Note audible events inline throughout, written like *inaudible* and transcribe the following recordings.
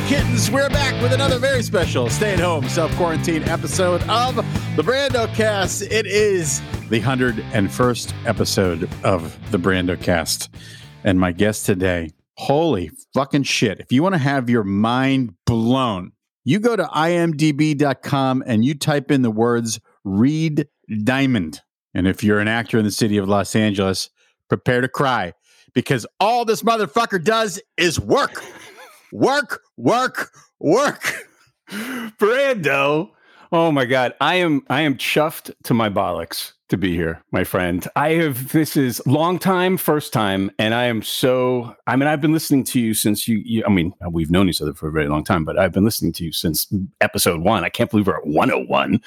kittens. We're back with another very special stay at home self quarantine episode of the Brando Cast. It is the 101st episode of the Brando Cast. And my guest today, holy fucking shit. If you want to have your mind blown, you go to imdb.com and you type in the words Reed Diamond. And if you're an actor in the city of Los Angeles, prepare to cry because all this motherfucker does is work. Work, work, work. *laughs* Brando. Oh my God. I am I am chuffed to my bollocks to be here, my friend. I have this is long time, first time, and I am so I mean, I've been listening to you since you, you I mean, we've known each other for a very long time, but I've been listening to you since episode one. I can't believe we're at 101.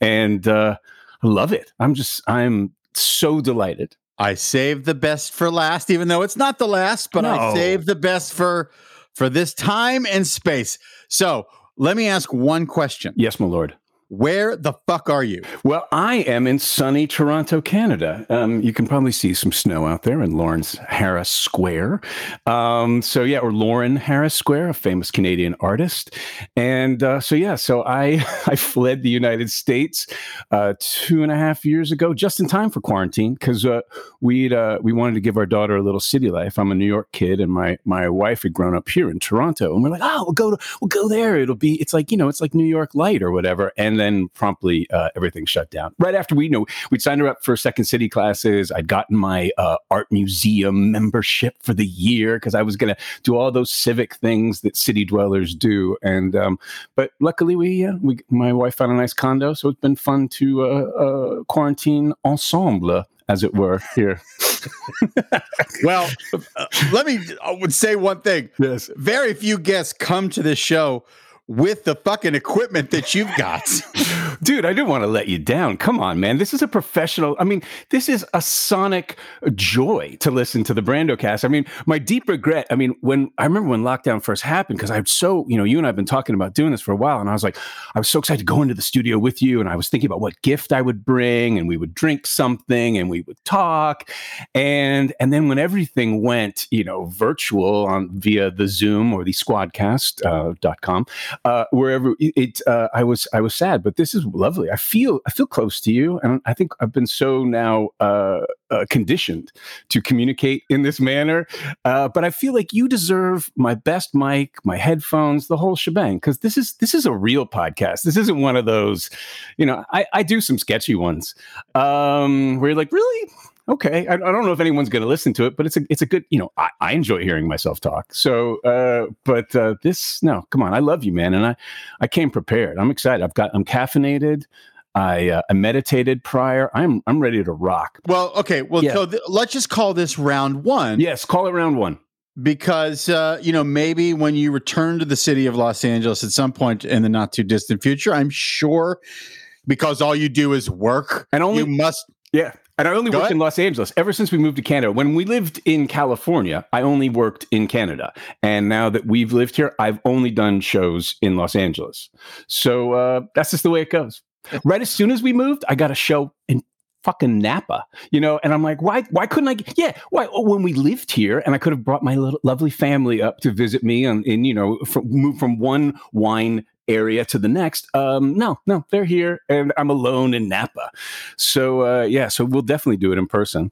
And uh I love it. I'm just I'm so delighted. I saved the best for last, even though it's not the last, but no. I saved the best for for this time and space. So let me ask one question. Yes, my lord. Where the fuck are you? Well, I am in sunny Toronto, Canada. Um, you can probably see some snow out there in Lawrence Harris Square. Um, so yeah, or Lawren Harris Square, a famous Canadian artist. And uh, so yeah, so I *laughs* I fled the United States uh, two and a half years ago, just in time for quarantine, because uh, we uh, we wanted to give our daughter a little city life. I'm a New York kid, and my my wife had grown up here in Toronto, and we're like, oh, we'll go to, we'll go there. It'll be it's like you know, it's like New York light or whatever. And and then promptly uh, everything shut down. Right after we you know we'd signed her up for Second City classes. I'd gotten my uh, art museum membership for the year because I was going to do all those civic things that city dwellers do. And um, but luckily we uh, we my wife found a nice condo, so it's been fun to uh, uh, quarantine ensemble as it were here. *laughs* well, uh, let me I would say one thing. Yes. Very few guests come to this show with the fucking equipment that you've got. *laughs* Dude, I didn't want to let you down. Come on, man. This is a professional. I mean, this is a sonic joy to listen to the Brando cast. I mean, my deep regret. I mean, when I remember when lockdown first happened, because I'm so, you know, you and I have been talking about doing this for a while. And I was like, I was so excited to go into the studio with you. And I was thinking about what gift I would bring, and we would drink something and we would talk. And and then when everything went, you know, virtual on via the Zoom or the squadcast.com. Uh, uh, wherever it, uh, I was, I was sad, but this is lovely. I feel, I feel close to you, and I think I've been so now uh, uh conditioned to communicate in this manner. Uh, but I feel like you deserve my best mic, my headphones, the whole shebang, because this is this is a real podcast. This isn't one of those, you know. I, I do some sketchy ones um, where you're like, really okay. I, I, don't know if anyone's going to listen to it, but it's a it's a good. You know, I, I enjoy hearing myself talk. So, uh, but uh, this no, come on, I love you, man, and I I came prepared. I'm excited. I've got I'm caffeinated. I, uh, I meditated prior. I'm I'm ready to rock. Well, okay. Well, yeah. so th- let's just call this round one. Yes, call it round one because uh, you know maybe when you return to the city of Los Angeles at some point in the not too distant future, I'm sure because all you do is work and only you must yeah and I only Go worked ahead. in Los Angeles ever since we moved to Canada. When we lived in California, I only worked in Canada. And now that we've lived here, I've only done shows in Los Angeles. So uh, that's just the way it goes. *laughs* Right as soon as we moved, I got a show in fucking Napa, you know, and I'm like, why, why couldn't I? Yeah, why? When we lived here, and I could have brought my little, lovely family up to visit me, and, and you know, from, move from one wine area to the next. Um, no, no, they're here, and I'm alone in Napa. So uh, yeah, so we'll definitely do it in person.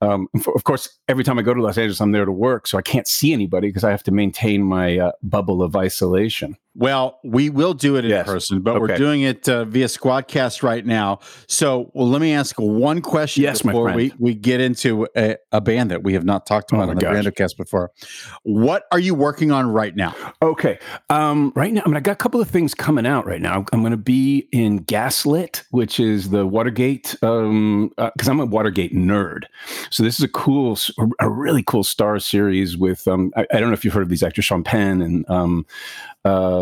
Um, of course, every time I go to Los Angeles, I'm there to work, so I can't see anybody because I have to maintain my uh, bubble of isolation. Well, we will do it in yes. person, but okay. we're doing it uh, via Squadcast right now. So, well, let me ask one question yes, before we, we get into a, a, band that we have not talked about oh on the Brandocast before. What are you working on right now? Okay, um, right now, I mean, I got a couple of things coming out right now. I'm going to be in Gaslit, which is the Watergate, because um, uh, I'm a Watergate nerd. So this is a cool, a really cool star series with um, I, I, don't know if you've heard of these actors, Sean Penn and um,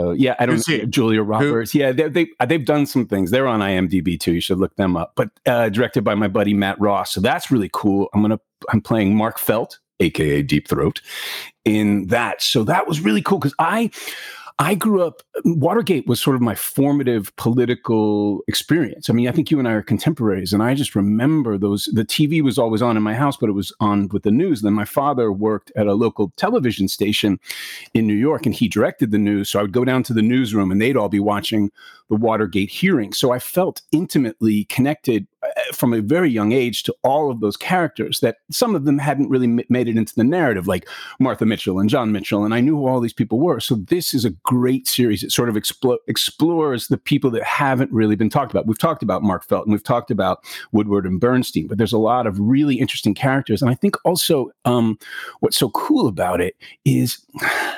uh, yeah, I don't know Julia Roberts. Who? Yeah, they, they they've done some things. They're on IMDb too. You should look them up. But uh, directed by my buddy Matt Ross. So that's really cool. I'm gonna I'm playing Mark Felt, aka Deep Throat, in that. So that was really cool because I I grew up, Watergate was sort of my formative political experience. I mean, I think you and I are contemporaries, and I just remember those. The TV was always on in my house, but it was on with the news. Then my father worked at a local television station in New York, and he directed the news. So I would go down to the newsroom, and they'd all be watching the Watergate hearing. So I felt intimately connected from a very young age to all of those characters that some of them hadn't really made it into the narrative, like Martha Mitchell and John Mitchell. And I knew who all these people were. So this is a great series. It sort of explo- explores the people that haven't really been talked about. We've talked about Mark Felton, we've talked about Woodward and Bernstein, but there's a lot of really interesting characters. And I think also um, what's so cool about it is,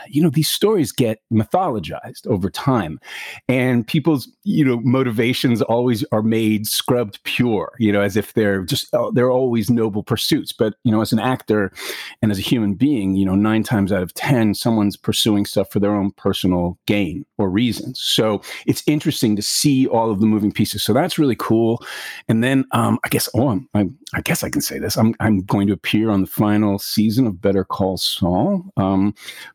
you know, these stories get mythologized over time, and people's, you know, motivations always are made scrubbed pure you know, as if they're just, oh, they're always noble pursuits. But, you know, as an actor and as a human being, you know, nine times out of 10, someone's pursuing stuff for their own personal gain or reasons. So it's interesting to see all of the moving pieces. So that's really cool. And then um, I guess, oh, I'm, I'm, i guess I can say this. I'm, I'm going to appear on the final season of Better Call Saul. Um,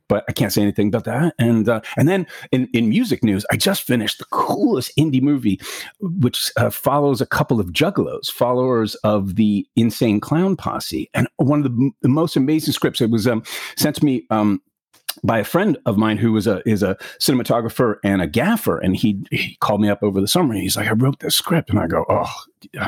but I can't say anything about that. And uh, and then in, in music news, I just finished the coolest indie movie, which uh, follows a couple of juggalos, followers of the Insane Clown Posse, and one of the, m- the most amazing scripts. It was um, sent to me. Um, by a friend of mine who was a is a cinematographer and a gaffer, and he he called me up over the summer. and He's like, I wrote this script, and I go, oh,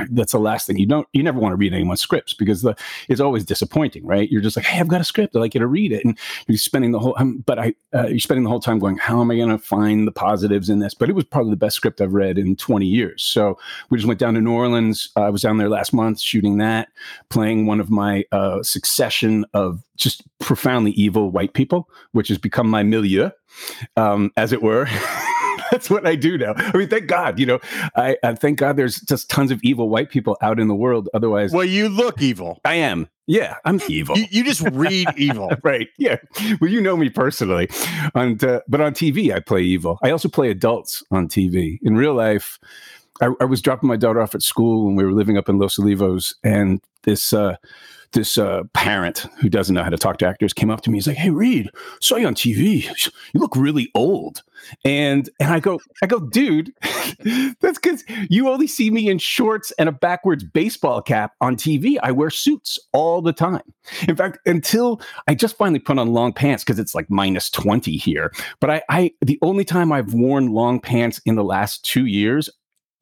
that's the last thing. You don't you never want to read anyone's scripts because the it's always disappointing right? You're just like hey i've got a script. I'd like you to read it. And you're spending the whole um, but i uh, you're spending the whole time going how am i going to find the positives in this? But it was probably the best script i've read in 20 years. So we just went down to new orleans. Uh, i was down there last month shooting that playing one of my uh, succession of just profoundly evil white people which has become my milieu um, as it were *laughs* that's what I do now. I mean, thank God, you know, I, I, thank God there's just tons of evil white people out in the world. Otherwise, well, you look evil. I am. Yeah, I'm evil. You, you just read *laughs* evil, right? Yeah. Well, you know me personally, and uh, but on TV I play evil. I also play adults on TV. In real life, I, I was dropping my daughter off at school when we were living up in Los Olivos, and this. Uh, this uh, parent who doesn't know how to talk to actors came up to me. He's like, "Hey, Reed, saw you on TV. You look really old." And and I go, I go, dude, *laughs* that's because you only see me in shorts and a backwards baseball cap on TV. I wear suits all the time. In fact, until I just finally put on long pants because it's like minus twenty here. But I, I, the only time I've worn long pants in the last two years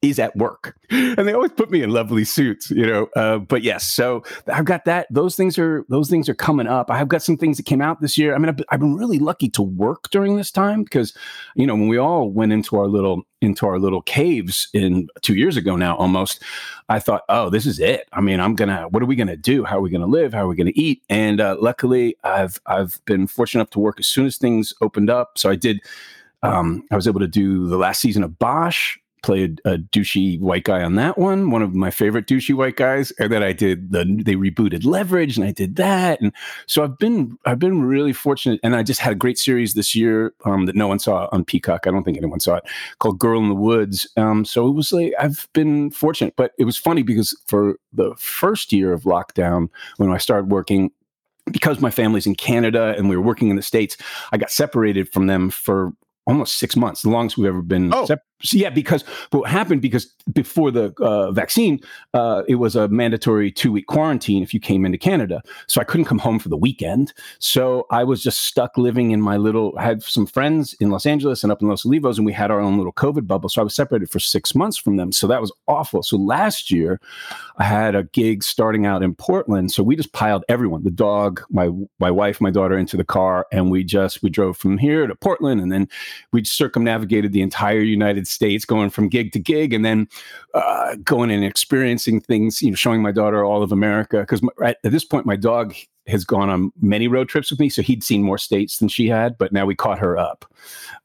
is at work. And they always put me in lovely suits you know uh, but yes so i've got that. Those things are those things are coming up. I've got some things that came out this year. I mean i've, I've been really lucky to work during this time because you know when we all went into our little into our little caves in two years ago now almost i thought oh this is it. I mean i'm gonna what are we gonna do? How are we gonna live? How are we gonna eat? And uh, luckily i've i've been fortunate enough to work as soon as things opened up. So i did um, I was able to do the last season of Bosch played a douchey white guy on that one, one of my favorite douchey white guys. And then I did the they rebooted Leverage, and I did that. And so I've been I've been really fortunate, and I just had a great series this year um, that no one saw on Peacock. I don't think anyone saw it called Girl in the Woods. Um, so it was like I've been fortunate, but it was funny because for the first year of lockdown when I started working because my family's in Canada and we were working in the States, I got separated from them for almost six months, the longest we've ever been. Oh. Sep- so yeah, because what happened because before the uh, vaccine, uh, it was a mandatory two week quarantine if you came into Canada. So I couldn't come home for the weekend. So I was just stuck living in my little. I had some friends in Los Angeles and up in Los Olivos, and we had our own little COVID bubble. So I was separated for six months from them. So that was awful. So last year, I had a gig starting out in Portland. So we just piled everyone, the dog, my my wife, my daughter, into the car, and we just we drove from here to Portland, and then we circumnavigated the entire United States, going from gig to gig, and then uh, going and experiencing things. You know, showing my daughter all of America because at this point, my dog has gone on many road trips with me, so he'd seen more states than she had. But now we caught her up,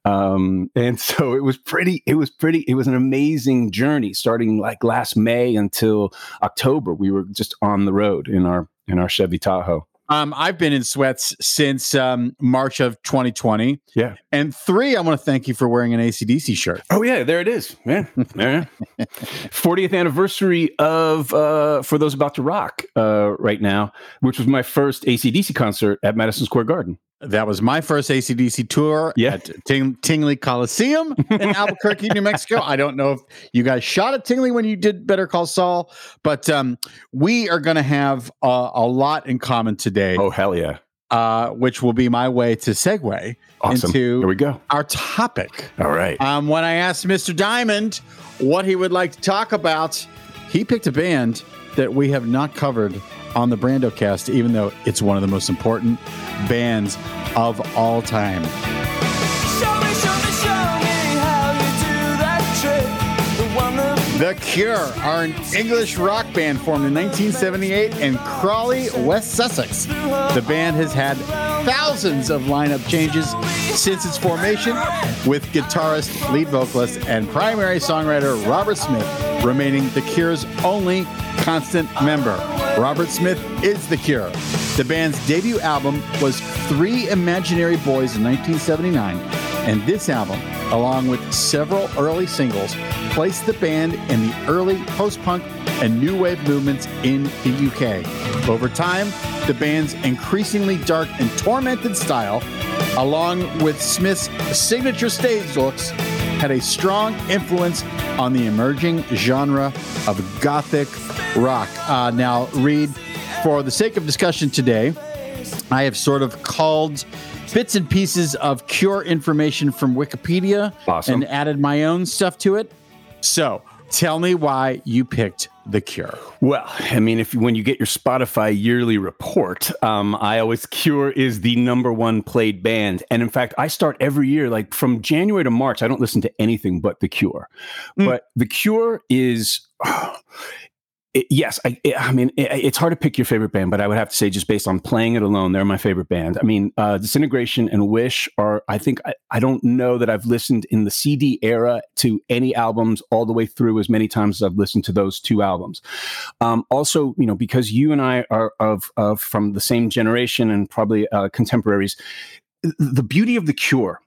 um, and *laughs* so it was pretty. It was pretty. It was an amazing journey, starting like last May until October. We were just on the road in our in our Chevy Tahoe. Um, I've been in sweats since um, March of 2020. Yeah. And three, I want to thank you for wearing an ACDC shirt. Oh, yeah, there it is. Yeah. yeah. *laughs* 40th anniversary of uh, For Those About to Rock uh, right now, which was my first ACDC concert at Madison Square Garden. That was my first ACDC tour Yeah. at Ting- Tingley Coliseum in *laughs* Albuquerque, New Mexico. I don't know if you guys shot at Tingley when you did Better Call Saul, but um, we are going to have uh, a lot in common today, Oh hell yeah! uh, which will be my way to segue Awesome. into Here we go. our topic. All right. Um, when I asked Mr. Diamond what he would like to talk about, he picked a band that we have not covered on the Brando cast, even though it's one of the most important bands of all time. The Cure are an English rock band formed in 1978 in Crawley, West Sussex. The band has had thousands of lineup changes since its formation, with guitarist, lead vocalist, and primary songwriter Robert Smith remaining The Cure's only constant member. Robert Smith is The Cure. The band's debut album was Three Imaginary Boys in 1979, and this album, along with several early singles, placed the band in the early post punk and new wave movements in the UK. Over time, the band's increasingly dark and tormented style, along with Smith's signature stage looks, had a strong influence on the emerging genre of gothic rock. Uh, now, Reed, for the sake of discussion today, I have sort of called bits and pieces of Cure information from Wikipedia Awesome. and added my own stuff to it. So, tell me why you picked The Cure. Well, I mean, if when you get your Spotify yearly report, um, I always Cure is the number one played band, and in fact, I start every year like from January to March. I don't listen to anything but The Cure, Mm. but The Cure is. It- yes, I, it- I mean it, it's hard to pick your favorite band, but I would have to say just based on playing it alone, they're my favorite band. I mean, uh, Disintegration and Wish are. I think I, I don't know that I've listened in the CD era to any albums all the way through as many times as I've listened to those two albums. Um, also, you know, because you and I are of, of from the same generation and probably uh, contemporaries, the beauty of the Cure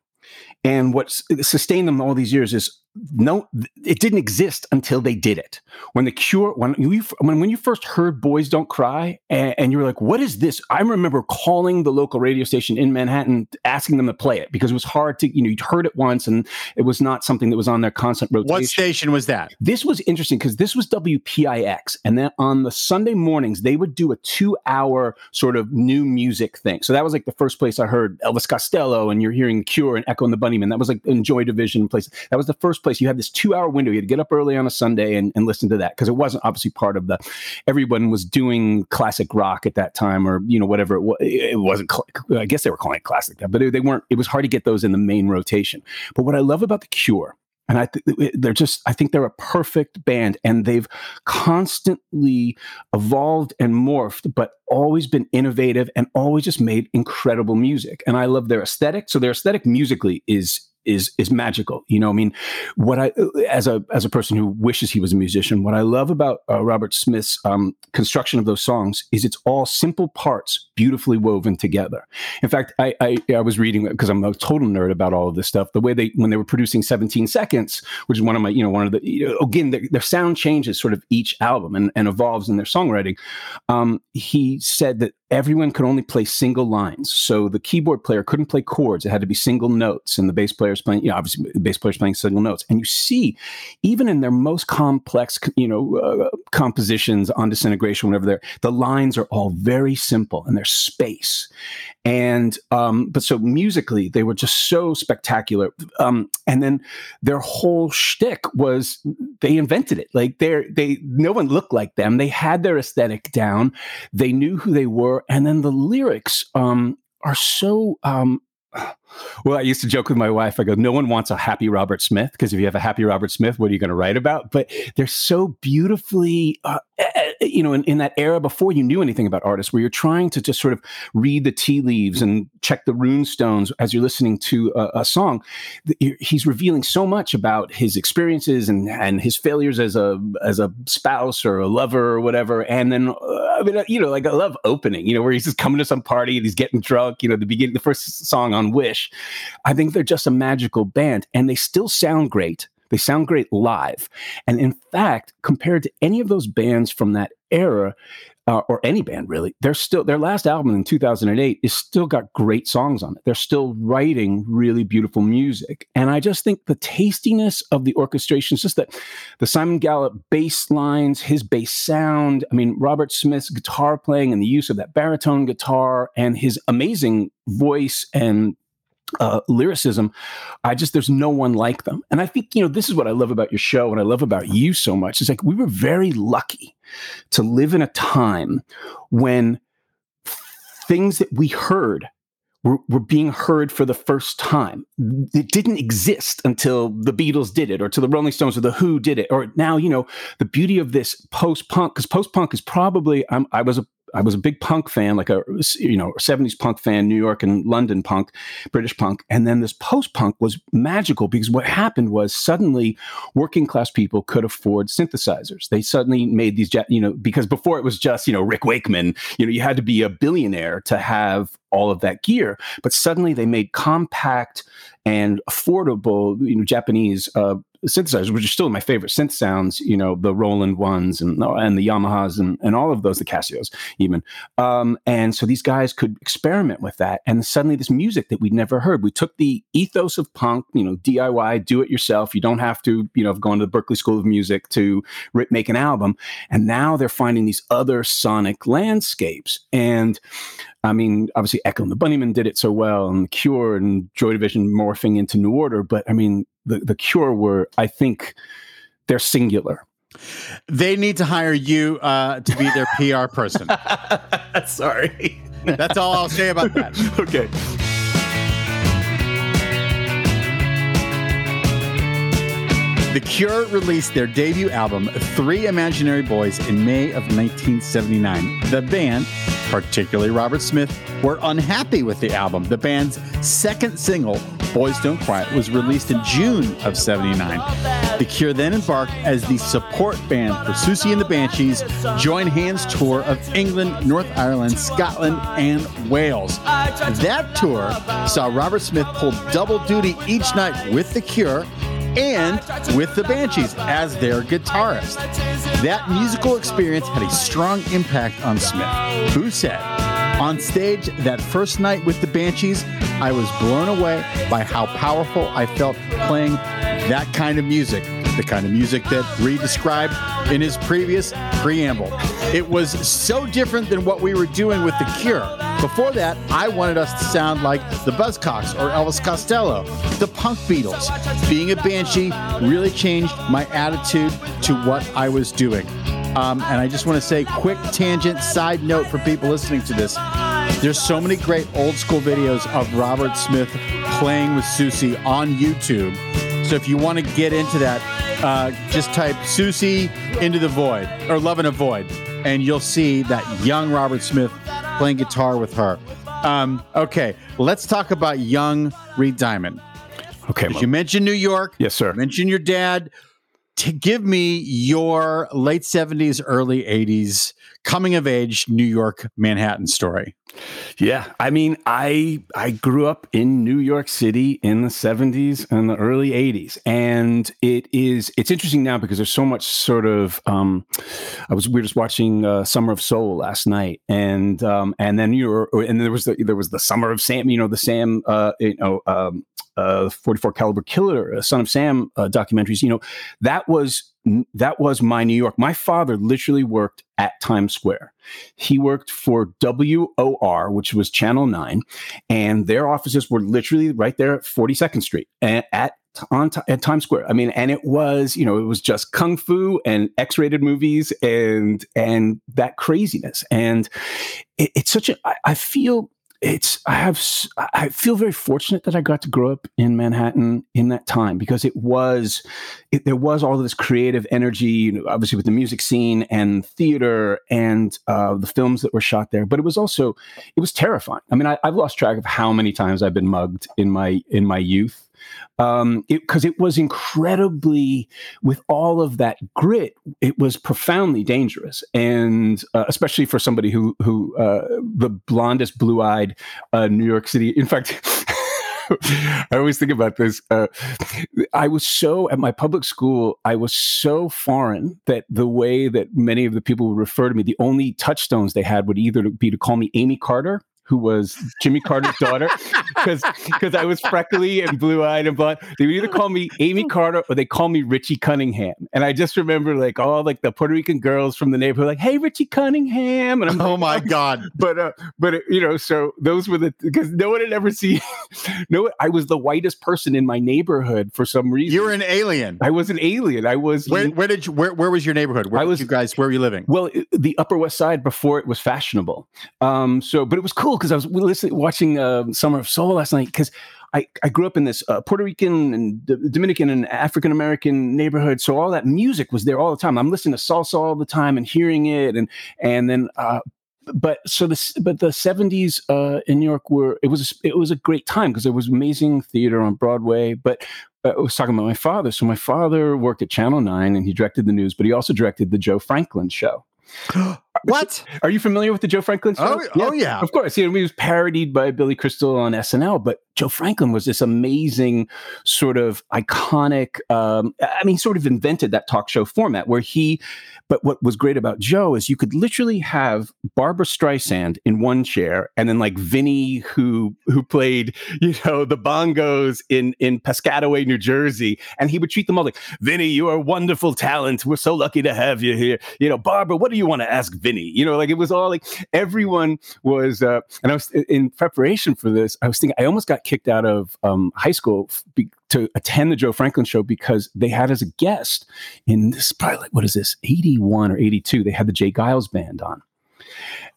and what sustained them all these years is no, it didn't exist until they did it. When the Cure, when you when when you first heard "Boys Don't Cry" and, and you were like, "What is this?" I remember calling the local radio station in Manhattan, asking them to play it because it was hard to, you know, you'd heard it once and it was not something that was on their constant rotation. What station was that? This was interesting because this was WPIX. And then on the Sunday mornings, they would do a two hour sort of new music thing. So that was like the first place I heard Elvis Costello and you're hearing Cure and Echo and the Bunnymen. That was like Enjoy Division place. That was the first place you had this two hour window. You had to get up early on a Sunday and, and listen to that because it wasn't obviously part of the, everyone was doing classic rock at that time or, you know, whatever it was. It wasn't, I guess they were calling it classic but they weren't, it was hard to get those in the main rotation. But what I love about the Cure and I th- they're just I think they're a perfect band and they've constantly evolved and morphed but always been innovative and always just made incredible music and I love their aesthetic so their aesthetic musically is is is magical you know I mean what I as a as a person who wishes he was a musician what I love about uh, Robert Smith's um, construction of those songs is it's all simple parts beautifully woven together in fact, I I, I was reading because I'm a total nerd about all of this stuff. The way they when they were producing 17 seconds, which is one of my you know one of the you know, again their, their sound changes sort of each album and, and evolves in their songwriting. Um, he said that everyone could only play single lines, so the keyboard player couldn't play chords; it had to be single notes, and the bass player's playing you know obviously the bass player's playing single notes. And you see, even in their most complex you know uh, compositions on disintegration, whatever they're the lines are all very simple and there's space and um, but so musically they were just so spectacular. Um, and then their whole shtick was they invented it. Like they're they no one looked like them. They had their aesthetic down. They knew who they were, and then the lyrics um, are so. Um, *sighs* well, I used to joke with my wife. I go, no one wants a happy Robert Smith because if you have a happy Robert Smith, what are you going to write about? But they're so beautifully, uh, you know, in, in that era before you knew anything about artists, where you're trying to just sort of read the tea leaves and check the rune stones as you're listening to a, a song. He's revealing so much about his experiences and and his failures as a as a spouse or a lover or whatever. And then, uh, I mean, uh, you know, like I love opening, you know, where he's just coming to some party and he's getting drunk. You know, the beginning, the first song on Wish. I think they're just a magical band, and they still sound great They sound great live. And in fact, compared to any of those bands from that era, uh, or any band really, they're still their last album in 2008 is still got great songs on it. They're still writing really beautiful music, and I just think the tastiness of the orchestration just that the Simon Gallup bass lines, his bass sound. I mean, Robert Smith's guitar playing and the use of that baritone guitar, and his amazing voice and uh, lyricism. I just, there's no one like them. And I think, you know, this is what I love about your show and I love about you so much. It's like we were very lucky to live in a time when things that we heard were, were being heard for the first time. It didn't exist until the Beatles did it, or to the Rolling Stones, or the Who did it, or now you know the beauty of this post punk because post punk is probably I'm, I was a I was a big punk fan, like a you know 70s punk fan, New York and London punk, British punk, and then this post punk was magical because what happened was suddenly working class people could afford synthesizers. They suddenly made these, you know, because before it was just you know Rick Wakeman, you know, you had to be a billionaire to have all of that gear, but suddenly they made compact and affordable, you know, Japanese uh, synthesizers, which are still my favorite synth sounds, you know, the Roland ones and and the Yamahas and, and all of those, the Casios even. Um, and so these guys could experiment with that. And suddenly this music that we'd never heard, we took the ethos of punk, you know, DIY, do it yourself. You don't have to, you know, go to the Berklee School of Music to make an album. And now they're finding these other sonic landscapes. And I mean, obviously Echo and the Bunnymen did it so well, and The Cure and Joy Division morphing into New Order. But I mean, the, the Cure were, I think, they're singular. They need to hire you uh, to be their PR person. *laughs* Sorry. That's all I'll say about that. *laughs* okay. The Cure released their debut album, Three Imaginary Boys, in May of 1979. The band, particularly Robert Smith, were unhappy with the album. The band's second single, Boys Don't Cry, was released in June of 79. The Cure then embarked as the support band for Siouxsie and the Banshees, join hands tour of England, North Ireland, Scotland, and Wales. That tour saw Robert Smith pull double duty each night with The Cure and with the Banshees as their guitarist. That musical experience had a strong impact on Smith, who said, on stage that first night with the Banshees, I was blown away by how powerful I felt playing that kind of music, the kind of music that Reed described in his previous preamble. It was so different than what we were doing with The Cure. Before that, I wanted us to sound like the Buzzcocks or Elvis Costello, the Punk Beatles. Being a Banshee really changed my attitude to what I was doing. Um, and I just want to say, quick tangent side note for people listening to this. There's so many great old school videos of Robert Smith playing with Siouxsie on YouTube. So if you want to get into that, uh, just type Siouxsie into the void or Love in a Void, and you'll see that young Robert Smith playing guitar with her. Um, okay, let's talk about young Reed Diamond. Okay. You mentioned New York. Yes, sir. You mentioned your dad. To give me your late 70s, early 80s coming of age New York Manhattan story. Yeah, I mean, I I grew up in New York City in the 70s and the early 80s, and it is it's interesting now because there's so much sort of. Um, I was we were just watching uh, Summer of Soul last night, and um, and then you were and there was the there was the Summer of Sam, you know, the Sam, uh, you know. Um, uh, 44 caliber killer, uh, Son of Sam uh, documentaries. You know, that was that was my New York. My father literally worked at Times Square. He worked for WOR, which was Channel 9, and their offices were literally right there at 42nd Street at, at on at Times Square. I mean, and it was, you know, it was just kung fu and X-rated movies and and that craziness. And it, it's such a. I, I feel it's I have I feel very fortunate that I got to grow up in Manhattan in that time because it was it, there was all this creative energy, obviously with the music scene and theater and uh, the films that were shot there. But it was also it was terrifying. I mean, I, I've lost track of how many times I've been mugged in my in my youth um, because it, it, was incredibly with all of that grit it was profoundly dangerous and uh, especially for somebody who who uh, the blondest blue-eyed uh, new york city in fact *laughs* I always think about this. Uh, I was so at my public school. I was so foreign that the way that many of the people would refer to me, the only touchstones they had would either be to call me Amy Carter who was Jimmy Carter's daughter, *laughs* because because I was freckly and blue eyed and blonde. They would either call me Amy Carter or they call me Richie Cunningham. And I just remember like all like the Puerto Rican girls from the neighborhood, like, "Hey, Richie Cunningham," and I'm Oh my God. but uh, but uh, you know, so those were the because no one had ever seen. *laughs* no, I was the whitest person in my neighborhood for some reason. You're an alien. I was an alien. I was Where, where did you, where, where was your neighborhood? Where I was was- you guys, where were you living? Well, the Upper West Side before it was fashionable. Um, so, but it was cool because I was listening, watching uh, Summer of Soul last night because I, I grew up in this uh, Puerto Rican and D- Dominican and African American neighborhood. So all that music was there all the time. I'm listening to salsa all the time and hearing it, and and then. Uh, but so this, but the '70s uh, in New York were it was it was a great time because there was amazing theater on Broadway. But uh, I was talking about my father. So my father worked at Channel Nine and he directed the news, but he also directed the Joe Franklin show. What? Are you familiar with the Joe Franklin oh, show? Oh, oh yeah. Of course, you know, he was parodied by Billy Crystal on SNL, but Joe Franklin was this amazing, sort of iconic. Um, I mean, sort of invented that talk show format where he. But what was great about Joe is you could literally have Barbra Streisand in one chair, and then like Vinny, who who played you know the bongos in in Piscataway, New Jersey, and he would treat them all like Vinny, you are a wonderful talent. We're so lucky to have you here. You know, Barbara, what do you want to ask Vinny? You know, like it was all like everyone was. Uh, and I was in preparation for this. I was thinking I almost got kicked out of um, high school be, to attend the Joe Franklin show because they had as a guest in this probably what is this eighty one or eighty two? They had the J. Geils band on,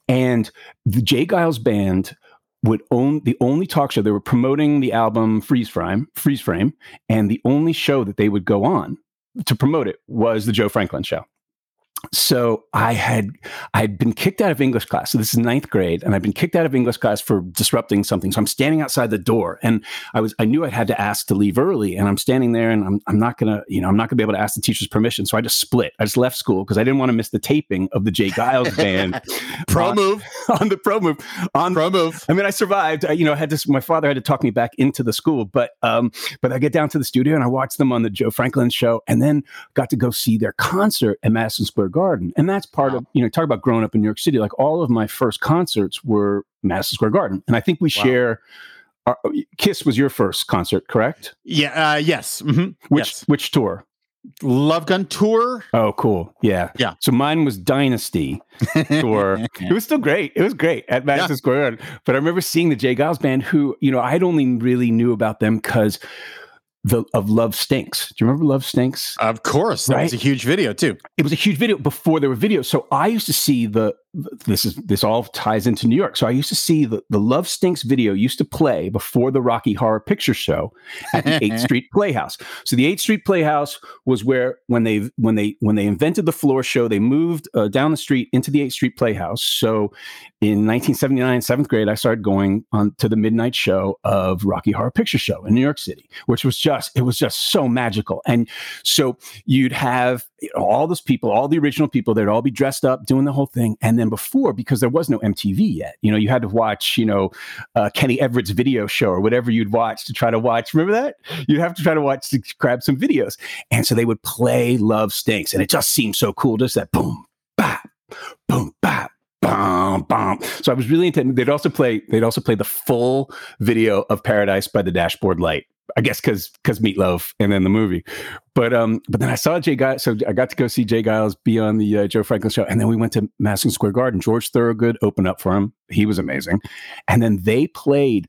and the J. Geils band would own the only talk show they were promoting the album Freeze Frame, Freeze Frame, and the only show that they would go on to promote it was the Joe Franklin show. So I had I had been kicked out of English class. So this is ninth grade, and I've been kicked out of English class for disrupting something. So I'm standing outside the door, and I was I knew I had to ask to leave early, and I'm standing there, and I'm I'm not gonna you know I'm not gonna be able to ask the teacher's permission. So I just split. I just left school because I didn't want to miss the taping of the J. Geils band *laughs* Pro on- move. *laughs* on the pro move on Pro move. I mean, I survived. I, you know, I had this. My father had to talk me back into the school, but um, but I get down to the studio and I watched them on the Joe Franklin show, and then got to go see their concert at Madison Square Garden, and that's part of you know talk about growing up in New York City. Like all of my first concerts were Madison Square Garden, and I think we Wow. share. Our, Kiss was your first concert, correct? Yeah. Uh, yes. mhm, Which yes. which tour? Love Gun Tour? Oh, cool. Yeah. Yeah. So mine was Dynasty tour. *laughs* it was still great. It was great at Madison Square Garden. But I remember seeing the J. Geils band, who, you know, I'd only really knew about them because the of Love Stinks. Do you remember Love Stinks? Of course. That was a huge video, too. It was a huge video before there were videos. So I used to see the this is this all ties into New York. So I used to see the the Love Stinks video used to play before the Rocky Horror Picture Show at the 8th *laughs* Street Playhouse. So the 8th Street Playhouse was where when they when they when they invented the floor show, they moved uh, down the street into the 8th Street Playhouse. So in 1979, seventh grade, I started going on to the midnight show of Rocky Horror Picture Show in New York City, which was just it was just so magical. And so you'd have all those people, all the original people, they'd all be dressed up doing the whole thing. And then before, because there was no MTV yet, you know, you had to watch, you know, uh, Kenny Everett's video show or whatever you'd watch to try to watch. Remember that? You'd have to try to watch to grab some videos. And so they would play Love Stinks. And it just seemed so cool. Just that boom, bap, boom, bap. Bum, bum. So I was really into. They'd also play. They'd also play the full video of Paradise by the Dashboard Light. I guess because because Meatloaf and then the movie. But um, but then I saw J. Geils, so I got to go see J. Geils be on the uh, Joe Franklin show, and then we went to Madison Square Garden. George Thorogood opened up for him; he was amazing, and then they played.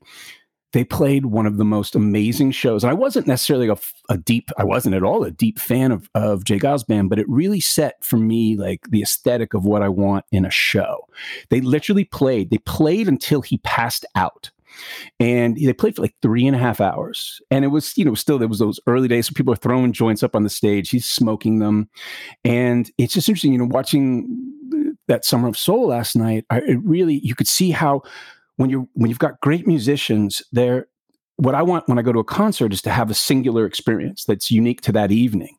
They played one of the most amazing shows, and I wasn't necessarily a, a deep. I wasn't at all a deep fan of of J. Geils band, but it really set for me like the aesthetic of what I want in a show. They literally played. They played until he passed out and they played for like three and a half hours. And it was you know still there was those early days so people are throwing joints up on the stage. He's smoking them. And it's just interesting you know watching that summer of soul last night I, it really you could see how when you're when you've got great musicians they're what I want when I go to a concert is to have a singular experience that's unique to that evening,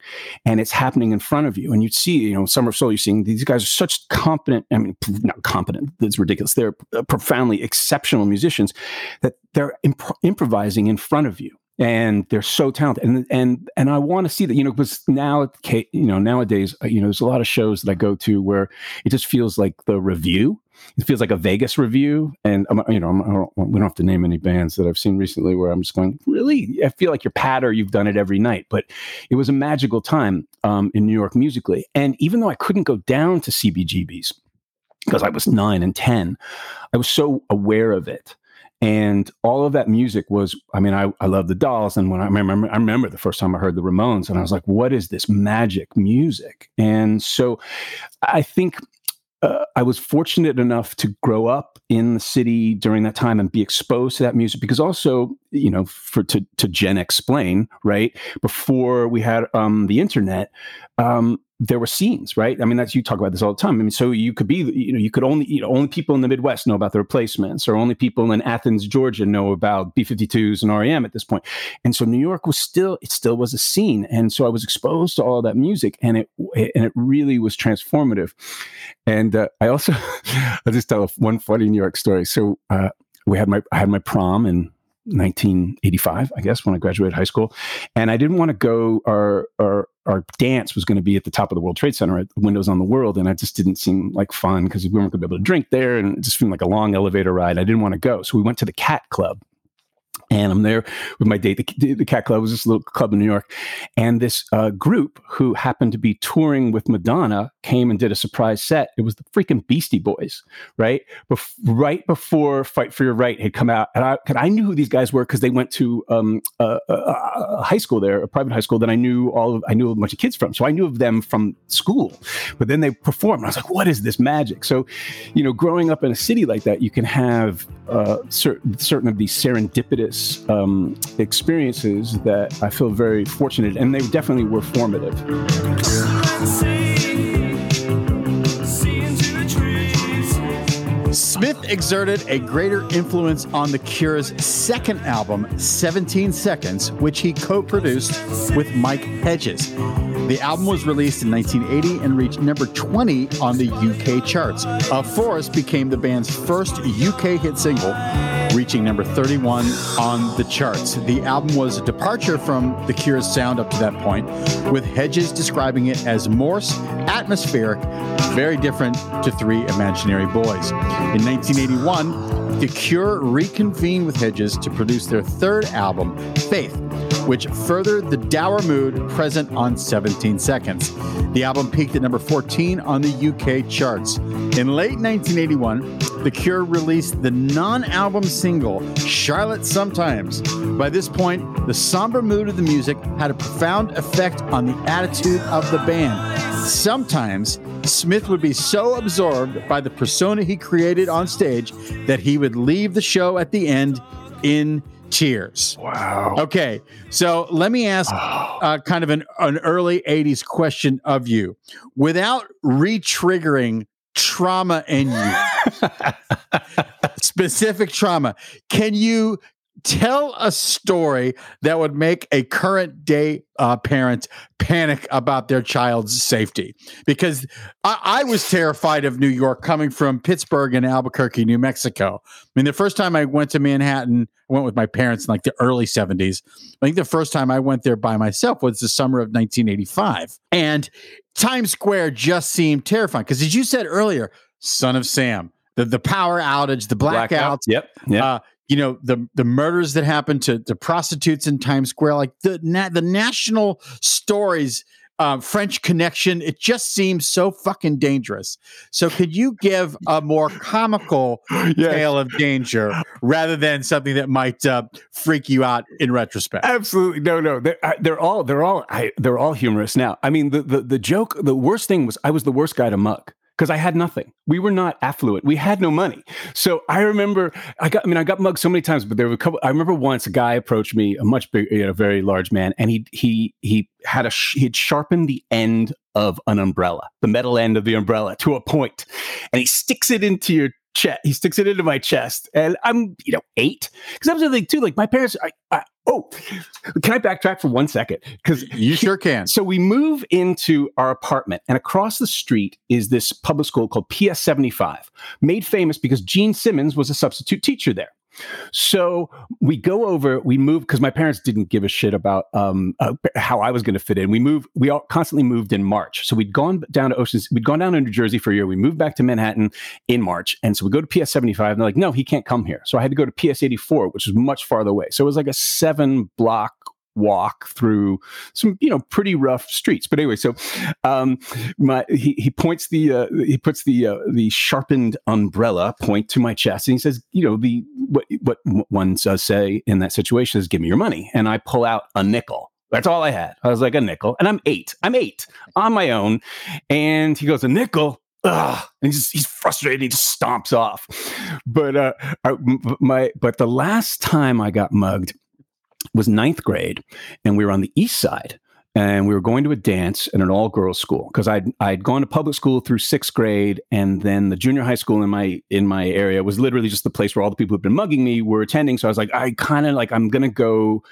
and it's happening in front of you. And you see, you know, Summer of Soul. You're seeing these guys are such competent. I mean, not competent. It's ridiculous. They're uh, profoundly exceptional musicians that they're imp- improvising in front of you and they're so talented and and and I want to see that you know because now you know nowadays uh, you know there's a lot of shows that I go to where it just feels like the review it feels like a Vegas revue and I'm, you know I'm, I don't, we don't have to name any bands that I've seen recently where I'm just going really? I feel like you're patter you've done it every night. But it was a magical time um, in New York musically and even though I couldn't go down to CBGBs because I was nine and ten I was so aware of it and all of that music was i mean i, I love the dolls and when I remember i remember the first time i heard the ramones and i was like what is this magic music? And so i think uh, I was fortunate enough to grow up in the city during that time and be exposed to that music because also, you know, for to to Jen explain, right? Before we had um, the internet, um, there were scenes, right? I mean, that's you talk about this all the time. I mean, so you could be, you know, you could only, you know, only people in the Midwest know about the replacements, or only people in Athens, Georgia, know about B-52s and REM at this point. And so New York was still, it still was a scene, and so I was exposed to all that music, and it and it really was transformative. And uh, I also, *laughs* I'll just tell one funny New York story. So uh, we had my, I had my prom in 1985, I guess, when I graduated high school. And I didn't want to go, our, our, our dance was going to be at the top of the World Trade Center at Windows on the World. And it just didn't seem like fun because we weren't going to be able to drink there. And it just seemed like a long elevator ride. I didn't want to go. So we went to the Cat Club and I'm there with my date. The, the, Cat Club was this little club in New York, and this uh, group who happened to be touring with Madonna came and did a surprise set. It was the freaking Beastie Boys, right? Bef- right before "Fight for Your Right" had come out, and I, I knew who these guys were because they went to um, a, a, a, high school there, a private high school that I knew all of. I knew a bunch of kids from, so I knew of them from school. But then they performed. and I was like, "What is this magic?" So, you know, growing up in a city like that, you can have uh, certain certain of these serendipitous um, experiences that I feel very fortunate, and they definitely were formative. Smith exerted a greater influence on The Cure's second album, 17 Seconds, which he co produced with Mike Hedges. The album was released in 1980 and reached number 20 on the UK charts. A Forest became the band's first UK hit single, reaching number 31 on the charts. The album was a departure from The Cure's sound up to that point, with Hedges describing it as Morse, atmospheric, very different to Three Imaginary Boys. In 1981, The Cure reconvened with Hedges to produce their third album, Faith which furthered the dour mood present on 17 Seconds. The album peaked at number 14 on the UK charts. In late 1981, The Cure released the non album single, Charlotte Sometimes. By this point, the somber mood of the music had a profound effect on the attitude of the band. Sometimes, Smith would be so absorbed by the persona he created on stage that he would leave the show at the end in tears. Wow. Okay, so let me ask uh, kind of an, an early 80s question of you without re triggering trauma in you, *laughs* specific trauma. Can you tell a story that would make a current day uh, parent panic about their child's safety because I, I, was terrified of New York coming from Pittsburgh and Albuquerque, New Mexico. I mean, the first time I went to Manhattan, I went with my parents in like the early 70s. I think the first time I went there by myself was the summer of 1985. And Times Square just seemed terrifying because, as you said earlier, Son of Sam, the, the power outage, the blackouts. Blackout. Yep. yep. Uh, you know the the murders that happened to to prostitutes in Times Square, like the na- the national stories, uh, French Connection. It just seems so fucking dangerous. So, could you give a more comical *laughs* yes. tale of danger rather than something that might uh, freak you out in retrospect? Absolutely, no, no. They're, they're all they're all I, they're all humorous now. I mean, the, the the joke, the worst thing was I was the worst guy to mug because I had nothing. We were not affluent. We had no money. So I remember, I got, I mean, I got mugged so many times, but there were a couple. I remember once a guy approached me, a much big, you know, very large man, and he he he had a he had sharpened the end of an umbrella, the metal end of the umbrella, to a point, and he sticks it into your chest. He sticks it into my chest, and I'm you know eight because I was thing too. Like my parents, I, I, oh, can I backtrack for one second? Because You sure can. so we move into our apartment, and across the street is this public school called PS 75, made famous because Gene Simmons was a substitute teacher there. So we go over, we move because my parents didn't give a shit about um, uh, how I was going to fit in. We moved, we all constantly moved in March. So we'd gone down to Oceans, we'd gone down to New Jersey for a year. We moved back to Manhattan in March. And so we go to PS 75 and they're like, no, he can't come here. So I had to go to PS 84, which is much farther away. So it was like a seven block walk through some you know pretty rough streets. But anyway so um my he, he points the uh, he puts the uh, the sharpened umbrella point to my chest and he says you know the what what one does say in that situation is give me your money. And i pull out a nickel. That's all i had. I was like a nickel. And i'm eight. I'm eight on my own. And he goes a nickel? Ugh, and he's he's frustrated. He just stomps off. But uh, my but the last time I got mugged was ninth grade, and we were on the east side, and we were going to a dance at an all girls school because I'd I'd gone to public school through sixth grade, and then the junior high school in my in my area was literally just the place where all the people who'd been mugging me were attending. So I was like, I kind of like I'm gonna go.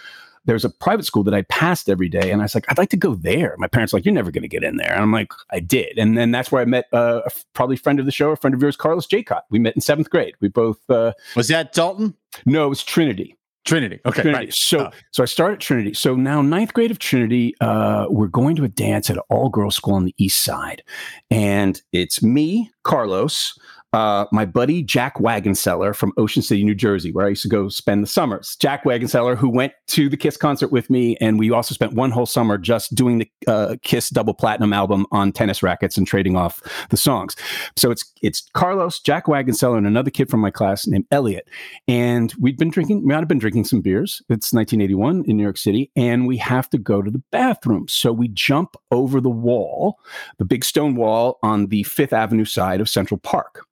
There's a private school that I passed every day, and I was like, I'd like to go there. My parents were like, you're never going to get in there, and I'm like, I did, and then that's where I met uh, a f- probably friend of the show, a friend of yours, Carlos Jacott. We met in seventh grade. We both uh, Was that Dalton? no, it was Trinity. Trinity. Okay. Trinity. Right. So Oh. so I started at Trinity. So now ninth grade of Trinity, uh, we're going to a dance at an all girls school on the east side, and it's me, Carlos. Uh, my buddy Jack Wagonseller from Ocean City, New Jersey, where I used to go spend the summers. Jack Wagonseller, who went to the Kiss concert with me, and we also spent one whole summer just doing the uh, Kiss double platinum album on tennis rackets and trading off the songs. So it's it's Carlos, Jack Wagonseller, and another kid from my class named Elliot. And we'd been drinking, we might have been drinking some beers. It's 1981 in New York City, and we have to go to the bathroom. So we jump over the wall, the big stone wall on the Fifth Avenue side of Central Park.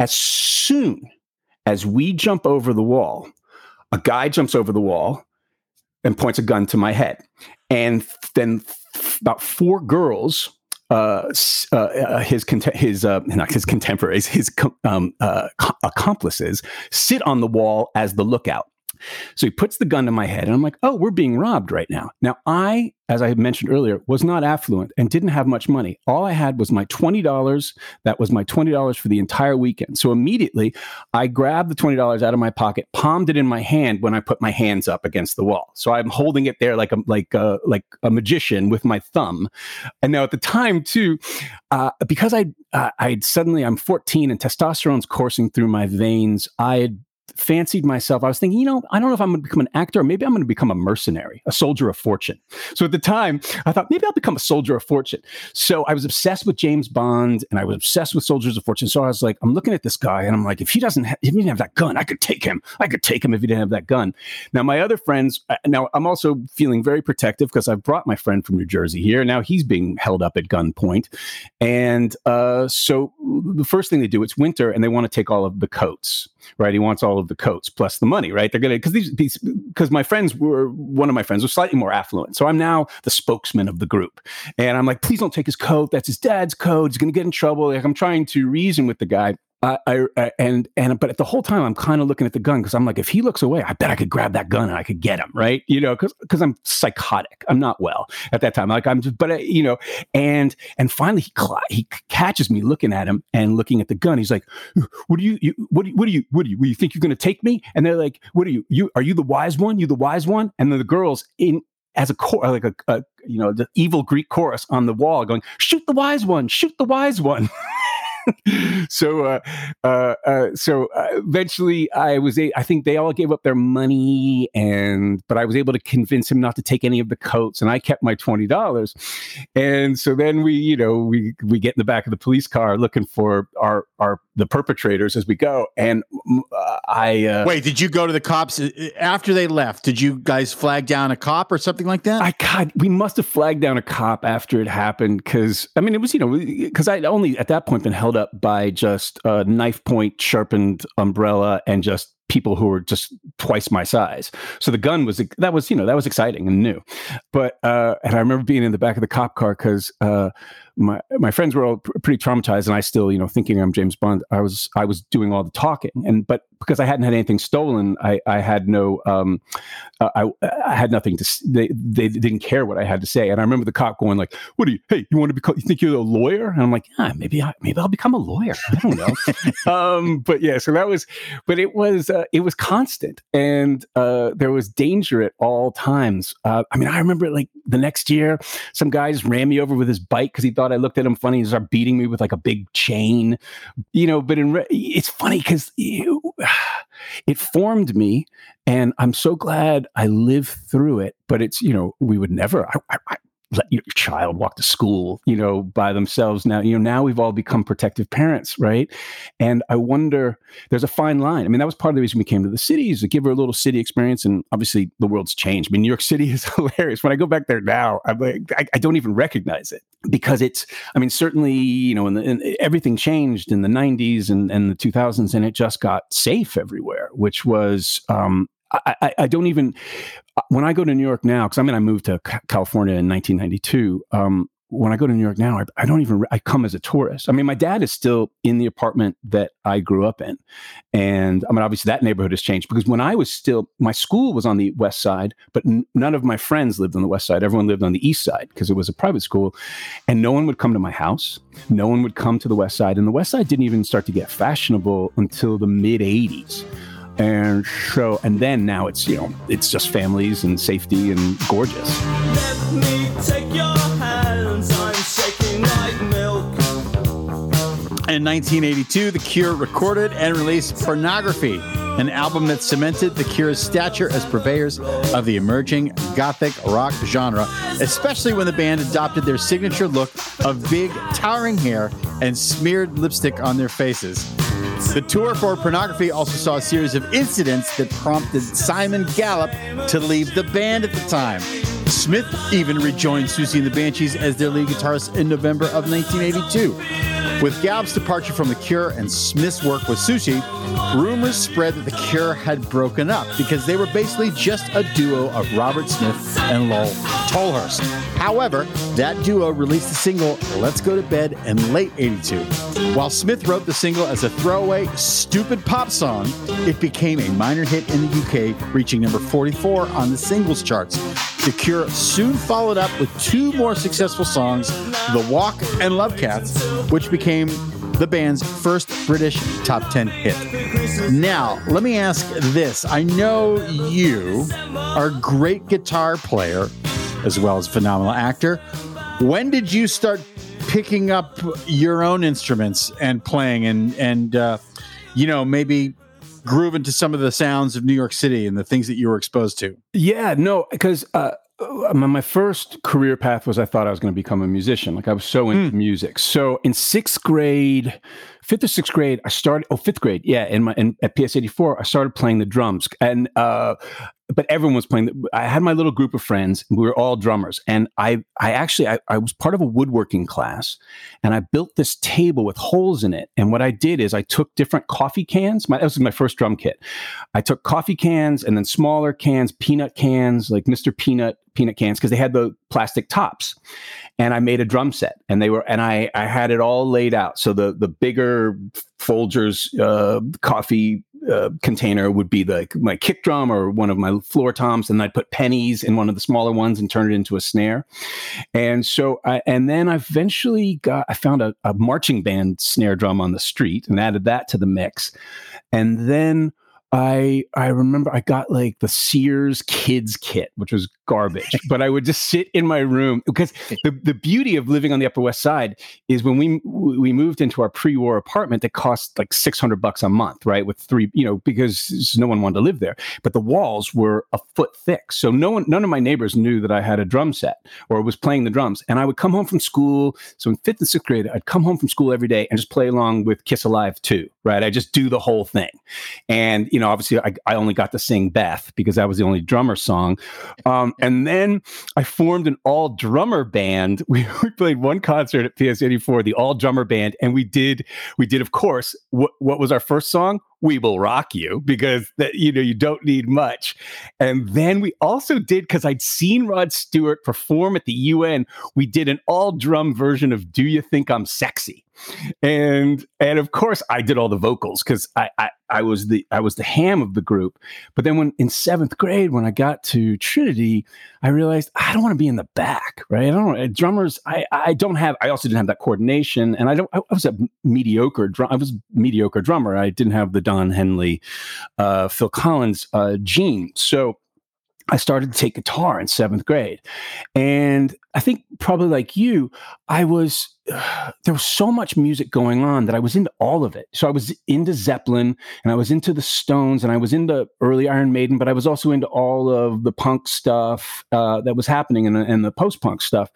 As soon as we jump over the wall, a guy jumps over the wall and points a gun to my head. And then about four girls uh, uh, uh, his his uh, not his contemporaries, his um, uh, co- accomplices sit on the wall as the lookout. So he puts the gun to my head, and I'm like, "Oh, we're being robbed right now." Now, I, as I mentioned earlier, was not affluent and didn't have much money. All I had was my twenty dollars. That was my twenty dollars for the entire weekend. So immediately, I grabbed the twenty dollars out of my pocket, palmed it in my hand when I put my hands up against the wall. So I'm holding it there like a like a, like a magician with my thumb. And now at the time too, uh, because I uh, I'd suddenly I'm 14 and testosterone's coursing through my veins. I had fancied myself. I was thinking, you know, I don't know if I'm going to become an actor or maybe I'm going to become a mercenary, a soldier of fortune. So at the time, I thought maybe I'll become a soldier of fortune. So I was obsessed with James Bond and I was obsessed with soldiers of fortune. So I was like, I'm looking at this guy and I'm like, if he doesn't, ha- if he didn't have that gun, I could take him. I could take him if he didn't have that gun. Now my other friends, uh, now I'm also feeling very protective because I've brought my friend from New Jersey here. Now he's being held up at gunpoint, and uh, so the first thing they do, it's winter, and they want to take all of the coats. Right, he wants all of the coats plus the money. Right, they're gonna because these these because my friends were one of my friends was slightly more affluent, so I'm now the spokesman of the group, and I'm like, please don't take his coat. That's his dad's coat. He's gonna get in trouble. Like I'm trying to reason with the guy. I, I, I and and but at the whole time I'm kind of looking at the gun because I'm like, if he looks away, I bet I could grab that gun and I could get him, right? You know, because because I'm psychotic. I'm not well at that time. Like I'm just, but uh, you know, and and finally he cl- he catches me looking at him and looking at the gun. He's like, "What do you, you what do you, what do you what do you, you think you're going to take me?" And they're like, "What are you? You are you the wise one? You the wise one?" And then the girls in as a core, like a, a you know the evil Greek chorus on the wall, going, "Shoot the wise one! Shoot the wise one!" *laughs* *laughs* so uh, uh, uh, so uh, eventually I was a- I think they all gave up their money and but I was able to convince him not to take any of the coats and I kept my twenty dollars and so then we you know we we get in the back of the police car looking for our our the perpetrators as we go and mm, uh, I uh, Wait, did you go to the cops after they left? Did you guys flag down a cop or something like that? I God, we must have flagged down a cop after it happened because I mean it was you know because I'd only at that point been held up by just a knife point sharpened umbrella and just people who were just twice my size. So the gun was that was you know that was exciting and new, but uh, and I remember being in the back of the cop car because uh, my my friends were all pr- pretty traumatized, and I still, you know, thinking I'm James Bond. I was I was doing all the talking, and but because I hadn't had anything stolen, I I had no um, uh, I I had nothing to. s- They they didn't care what I had to say, and I remember the cop going like, "What do you? Hey, you want to become? You think you're a lawyer?" And I'm like, "Yeah, maybe I maybe I'll become a lawyer. I don't know." *laughs* um, but yeah, so that was, but it was uh, it was constant, and uh, there was danger at all times. Uh, I mean, I remember like the next year, some guys ran me over with his bike because he thought I looked at him funny. He started beating me with like a big chain, you know. But in re- it's funny because *sighs* it formed me, and I'm so glad I lived through it. But it's you know we would never. I, I, let your child walk to school, you know, by themselves. Now, you know, now we've all become protective parents, right? And I wonder, there's a fine line. I mean, that was part of the reason we came to the cities to give her a little city experience. And obviously, the world's changed. I mean, New York City *laughs* is hilarious. When I go back there now, I'm like, I, I don't even recognize it because it's. I mean, certainly, you know, everything changed in the '90s and, and the 2000s, and it just got safe everywhere, which was. Um, I, I, I don't even when I go to New York now, because I mean, I moved to California in 1992. Um, when I go to New York now, I, I don't even, I come as a tourist. I mean, my dad is still in the apartment that I grew up in. And I mean, obviously that neighborhood has changed because when I was still, my school was on the west side, but n- none of my friends lived on the west side. Everyone lived on the east side because it was a private school. And no one would come to my house. No one would come to the west side. And the west side didn't even start to get fashionable until the mid 80s. And so, and then now it's, you know, it's just families and safety and gorgeous. Let me take your hands, I'm shaking like milk. In 1982, The Cure recorded and released Pornography, an album that cemented The Cure's stature as purveyors of the emerging gothic rock genre, especially when the band adopted their signature look of big, towering hair and smeared lipstick on their faces. The tour for Pornography also saw a series of incidents that prompted Simon Gallup to leave the band at the time. Smith even rejoined Siouxsie and the Banshees as their lead guitarist in November of 1982. With Gallup's departure from The Cure and Smith's work with Siouxsie, rumors spread that The Cure had broken up because they were basically just a duo of Robert Smith and Lol Tolhurst. However, that duo released the single Let's Go to Bed in late 82. While Smith wrote the single as a throwaway, stupid pop song, it became a minor hit in the UK, reaching number 44 on the singles charts. The Cure soon followed up with two more successful songs, The Walk and Love Cats, which became the band's first British top 10 hit. Now, let me ask this. I know you are a great guitar player as well as phenomenal actor. When did you start picking up your own instruments and playing and and uh, you know maybe grooving to some of the sounds of New York City and the things that you were exposed to? Yeah, no, because uh, my my first career path was I thought I was going to become a musician. Like I was so into music. So in sixth grade, fifth or sixth grade, I started. Oh, fifth grade, yeah. In my in, at PS eighty four, I started playing the drums, and uh, but everyone was playing. I had my little group of friends. We were all drummers, and I I actually I, I was part of a woodworking class, and I built this table with holes in it. And what I did is I took different coffee cans. My that was my first drum kit. I took coffee cans and then smaller cans, peanut cans, like Mr. Peanut peanut cans, because they had the plastic tops. And I made a drum set, and they were, and I I had it all laid out. So the the bigger Folgers uh, coffee uh, container would be like my kick drum or one of my floor toms, and I'd put pennies in one of the smaller ones and turn it into a snare. And so, I, and then I eventually got I found a, a marching band snare drum on the street and added that to the mix, and then. I I remember I got like the Sears kids kit, which was garbage, but I would just sit in my room because the, the beauty of living on the Upper West Side is when we we moved into our pre-war apartment that cost like 600 bucks a month, right? With three, you know, because no one wanted to live there, but the walls were a foot thick. So no one none of my neighbors knew that I had a drum set or was playing the drums. And I would come home from school, so in 5th and 6th grade, I'd come home from school every day and just play along with Kiss Alive 2, right? I just do the whole thing. And you know, obviously I, I only got to sing Beth because that was the only drummer song. Um, and then I formed an all drummer band. *laughs* We, we played one concert at PS 84, the all drummer band, and we did we did, of course, what was our first song? We will rock you because that you know you don't need much and then we also did because i'd seen rod stewart perform at the un we did an all drum version of do you think i'm sexy and and of course I did all the vocals because I, I I was the I was the ham of the group. But then when in seventh grade, when I got to Trinity, I realized I don't want to be in the back, right? I don't drummers. I I don't have. I also didn't have that coordination, and I don't. I was a mediocre drum. I was mediocre drummer. I didn't have the Don Henley, uh, Phil Collins uh, gene. So I started to take guitar in seventh grade. And I think probably like you, I was, *sighs* there was so much music going on that I was into all of it. So I was into Zeppelin and I was into the Stones and I was into early Iron Maiden, but I was also into all of the punk stuff uh, that was happening and, and the post punk stuff.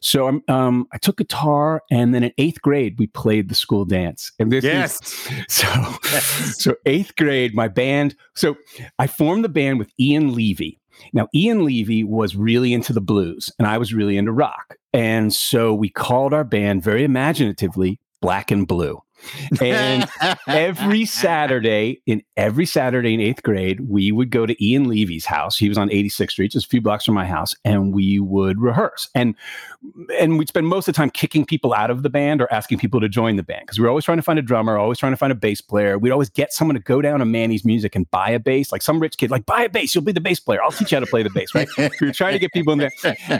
So um, I took guitar and then in eighth grade, we played the school dance. And this yes. is, *laughs* so, yes. so eighth grade, my band, so I formed the band with Ian Levy now, Ian Levy was really into the blues and I was really into rock. And so we called our band very imaginatively Black and Blue. And *laughs* every Saturday, in every Saturday in eighth grade, we would go to Ian Levy's house. He was on 86th Street, just a few blocks from my house, and we would rehearse. And and we'd spend most of the time kicking people out of the band or asking people to join the band because we were always trying to find a drummer, always trying to find a bass player. We'd always get someone to go down to Manny's Music and buy a bass, like some rich kid, like buy a bass, you'll be the bass player. I'll teach you how to play the bass, right? *laughs* we were trying to get people in there.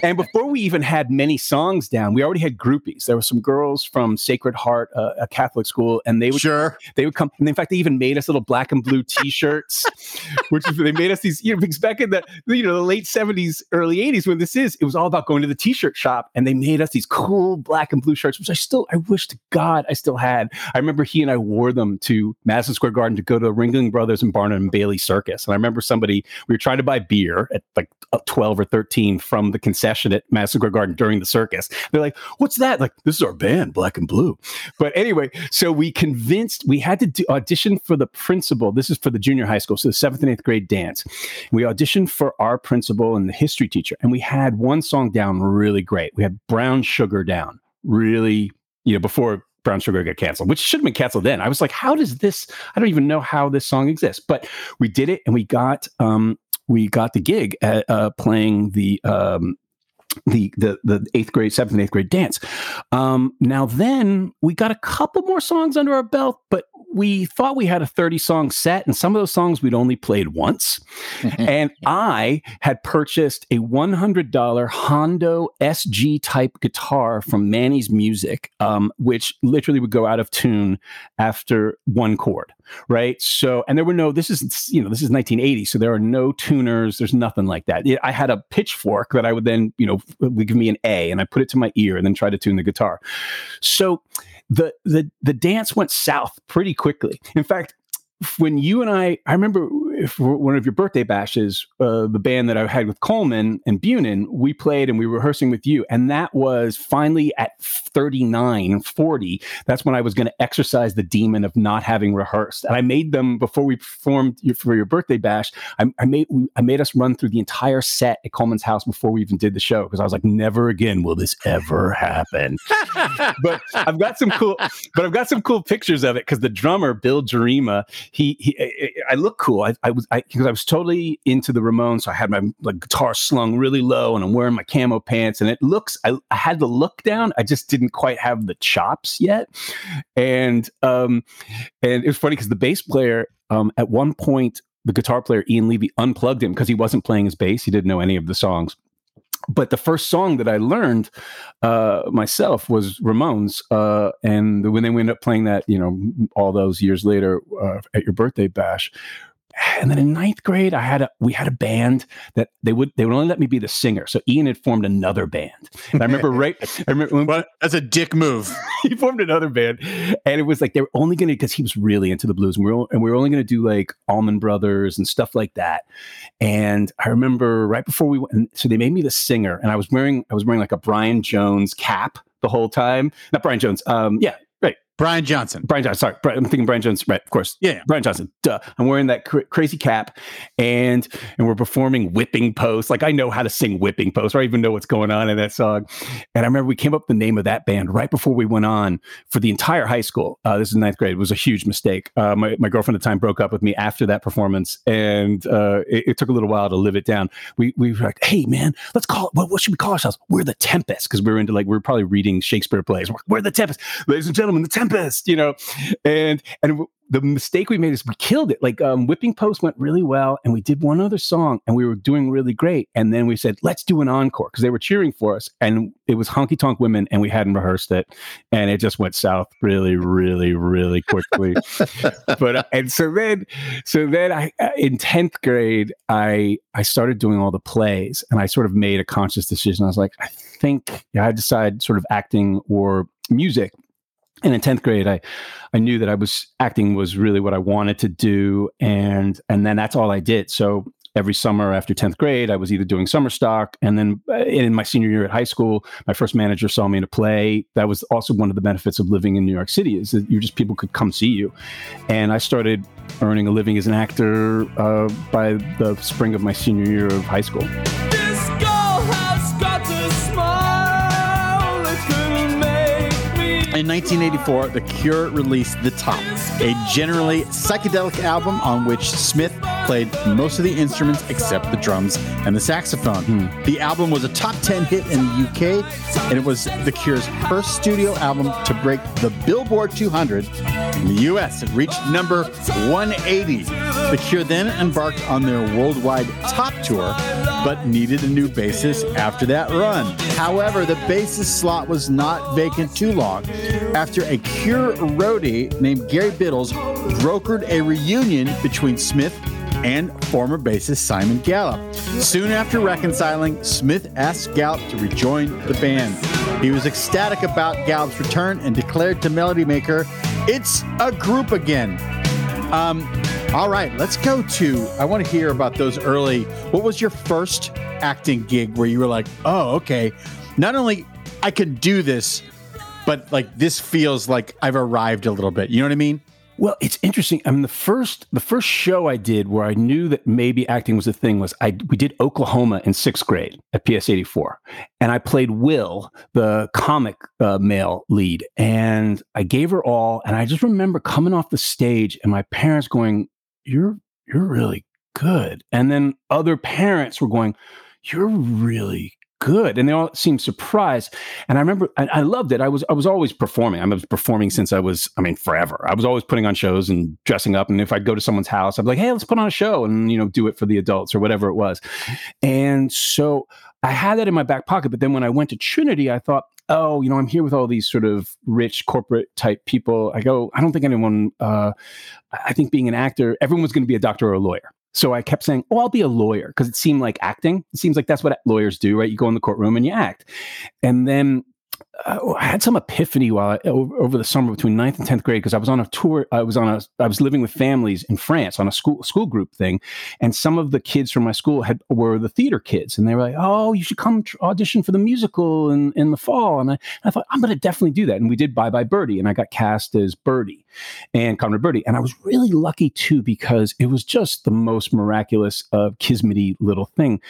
And before we even had many songs down, we already had groupies. There were some girls from Sacred Heart, uh, a Catholic school, and they would sure they would come. And in fact, they even made us little black and blue T-shirts, *laughs* which is they made us these. You know, because back in the you know the late seventies, early eighties, when this is, it was all about going to the T-shirt shop, and they made us these cool black and blue shirts, which I still I wish to God I still had. I remember he and I wore them to Madison Square Garden to go to the Ringling Brothers and Barnum and Bailey Circus, and I remember somebody we were trying to buy beer at like uh, twelve or thirteen from the concession at Madison Square Garden during the circus. They're like, "What's that?" Like, this is our band, Black and Blue. But anyway, so we convinced we had to do, audition for the principal. This is for the junior high school, so the seventh and eighth grade dance. We auditioned for our principal and the history teacher, and we had one song down really great. We had Brown Sugar down really, you know, before Brown Sugar got canceled, which should have been canceled then. I was like, how does this? I don't even know how this song exists, but we did it, and we got um, we got the gig at uh, playing the um, the the the eighth grade, seventh and eighth grade dance. Um, now then we got a couple more songs under our belt, but we thought we had a 30 song set, and some of those songs we'd only played once. *laughs* and I had purchased a $100 Hondo SG type guitar from Manny's Music, um, which literally would go out of tune after one chord, right? So, and there were no, this is, you know, this is 1980, so there are no tuners, there's nothing like that. I had a pitchfork that I would then, you know, would give me an A, and I put it to my ear and then try to tune the guitar. So, the the the dance went south pretty quickly. In fact, when you and I, I remember for one of your birthday bashes, uh, the band that I had with Coleman and Bunin, we played and we were rehearsing with you. And that was finally at 39, 40. That's when I was going to exercise the demon of not having rehearsed. And I made them before we performed for your birthday bash. I, I made I made us run through the entire set at Coleman's house before we even did the show because I was like, never again will this ever happen. *laughs* but I've got some cool, but I've got some cool pictures of it because the drummer Bill Jarima, he, he I look cool. I, I was I because I was totally into the Ramones. So I had my like guitar slung really low, and I'm wearing my camo pants, and it looks. I, I had the look down. I just didn't quite have the chops yet, and um, and it was funny because the bass player um at one point the guitar player Ian Levy unplugged him because he wasn't playing his bass. He didn't know any of the songs but the first song that I learned uh, myself was Ramones, uh, and when they ended up playing that, you know, all those years later uh, at your birthday bash, and then in ninth grade, I had a we had a band that they would they would only let me be the singer. So Ian had formed another band. And I remember right. I remember when, *laughs* that's a dick move. *laughs* he formed another band, and it was like they were only going to because he was really into the blues, and we were and we were only going to do like Allman Brothers and stuff like that. And I remember right before we went, so they made me the singer, and I was wearing I was wearing like a Brian Jones cap the whole time. Not Brian Jones. Um, yeah. Brian Johnson. Brian Johnson. Sorry, I'm thinking Brian Johnson. Right, of course. Yeah. Brian Johnson. Duh. I'm wearing that cr- crazy cap, and and we're performing "Whipping Post." Like I know how to sing "Whipping Post," or I even know what's going on in that song. And I remember we came up with the name of that band right before we went on for the entire high school. Uh, this is ninth grade. It was a huge mistake. Uh, my my girlfriend at the time broke up with me after that performance, and uh, it, it took a little while to live it down. We we were like, "Hey man, let's call it. What, what should we call ourselves? We're the Tempest," because we were into like we were probably reading Shakespeare plays. We're, we're the Tempest, ladies and gentlemen, the Tempest. You know, and and the mistake we made is we killed it. Like um, Whipping Post went really well, and we did one other song, and we were doing really great. And then we said, let's do an encore because they were cheering for us, and it was Honky Tonk Women, and we hadn't rehearsed it, and it just went south really, really, really quickly. *laughs* but uh, and so then, so then I uh, in tenth grade, I I started doing all the plays, and I sort of made a conscious decision. I was like, I think yeah, I decide sort of acting or music and in 10th grade i i knew that i was acting was really what i wanted to do and and then that's all i did. So every summer after 10th grade i was either doing summer stock and then uh, in my senior year at high school my first manager saw me in a play. That was also one of the benefits of living in new york city is that you just people could come see you. And i started earning a living as an actor uh, by the spring of my senior year of high school In 1984, The Cure released The Top, a generally psychedelic album on which Smith played most of the instruments except the drums and the saxophone. Hmm. The album was a top 10 hit in the UK, and it was The Cure's first studio album to break the Billboard 200 in the US. It reached number 180. The Cure then embarked on their worldwide top tour, but needed a new bassist after that run. However, the bassist slot was not vacant too long after a Cure roadie named Gary Biddles brokered a reunion between Smith and former bassist Simon Gallup. Soon after reconciling, Smith asked Gallup to rejoin the band. He was ecstatic about Gallup's return and declared to Melody Maker, It's a group again. Um, all right, let's go to. I want to hear about those early. What was your first acting gig where you were like, oh, okay, not only I can do this, but like this feels like I've arrived a little bit. You know what I mean? Well, it's interesting. I mean, the first the first show I did where I knew that maybe acting was a thing was I we did Oklahoma in sixth grade at PS eighty four, and I played Will, the comic uh, male lead, and I gave her all. And I just remember coming off the stage and my parents going, "You're you're really good," and then other parents were going, "You're really." Good, and they all seemed surprised. And I remember, I, I loved it. I was, I was always performing. I was performing since I was, I mean, forever. I was always putting on shows and dressing up. And if I'd go to someone's house, I'd be like, "Hey, let's put on a show," and you know, do it for the adults or whatever it was. And so I had that in my back pocket. But then when I went to Trinity, I thought, oh, you know, I'm here with all these sort of rich corporate type people. I go, I don't think anyone, uh, I think being an actor, everyone's going to be a doctor or a lawyer. So I kept saying, oh, I'll be a lawyer because it seemed like acting. It seems like that's what lawyers do, right? You go in the courtroom and you act. And then I had some epiphany while I, over, the summer between ninth and tenth grade because I was on a tour. I was on a. I was living with families in France on a school school group thing, and some of the kids from my school had were the theater kids, and they were like, "Oh, you should come audition for the musical in in the fall." And I, I thought I'm going to definitely do that, and we did Bye Bye Birdie, and I got cast as Birdie, and Conrad Birdie, and I was really lucky too because it was just the most miraculous, uh, kismety little thing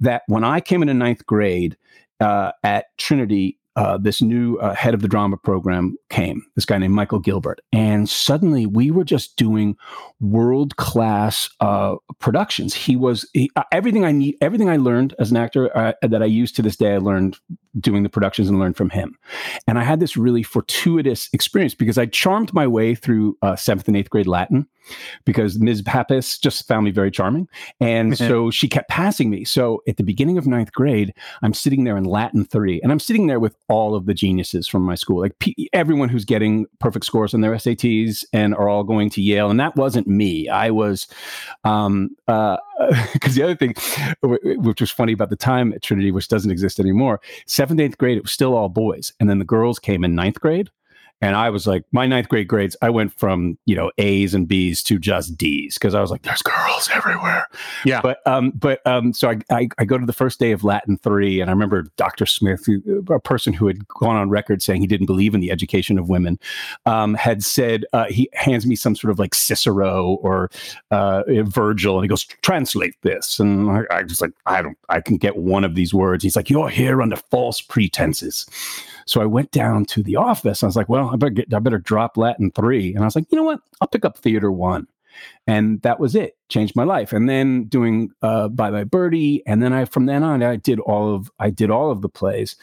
that when I came into ninth grade uh, at Trinity uh, this new uh, head of the drama program came, this guy named Michael Gilbert. And suddenly we were just doing world class uh, productions. He was he, uh, everything I need, everything I learned as an actor uh, that I use to this day, I learned doing the productions and learned from him. And I had this really fortuitous experience because I charmed my way through uh, seventh and eighth grade Latin because Ms. Pappas just found me very charming. And *laughs* so she kept passing me. So at the beginning of ninth grade, I'm sitting there in Latin three, and I'm sitting there with all of the geniuses from my school, like p- who's getting perfect scores on their SATs and are all going to Yale. And that wasn't me. I was, um, uh, *laughs* because the other thing, which was funny about the time at Trinity, which doesn't exist anymore, seventh, eighth grade, it was still all boys. And then the girls came in ninth grade. And I was like, my ninth grade grades, I went from, you know, A's and B's to just D's because I was like, there's girls everywhere. Yeah. But, um, but, um, so I, I, I go to the first day of Latin three and I remember Dr. Smith, a person who had gone on record saying he didn't believe in the education of women, um, had said, uh, he hands me some sort of like Cicero or, uh, Virgil and he goes, translate this. And I, I was like, I don't, I can get one of these words. He's like, you're here under false pretenses. So I went down to the office. I was like, well, I better get, I better drop Latin three. And I was like, you know what? I'll pick up theater one. And that was it. Changed my life. And then doing uh, Bye Bye Birdie. And then I, from then on, I did all of, I did all of the plays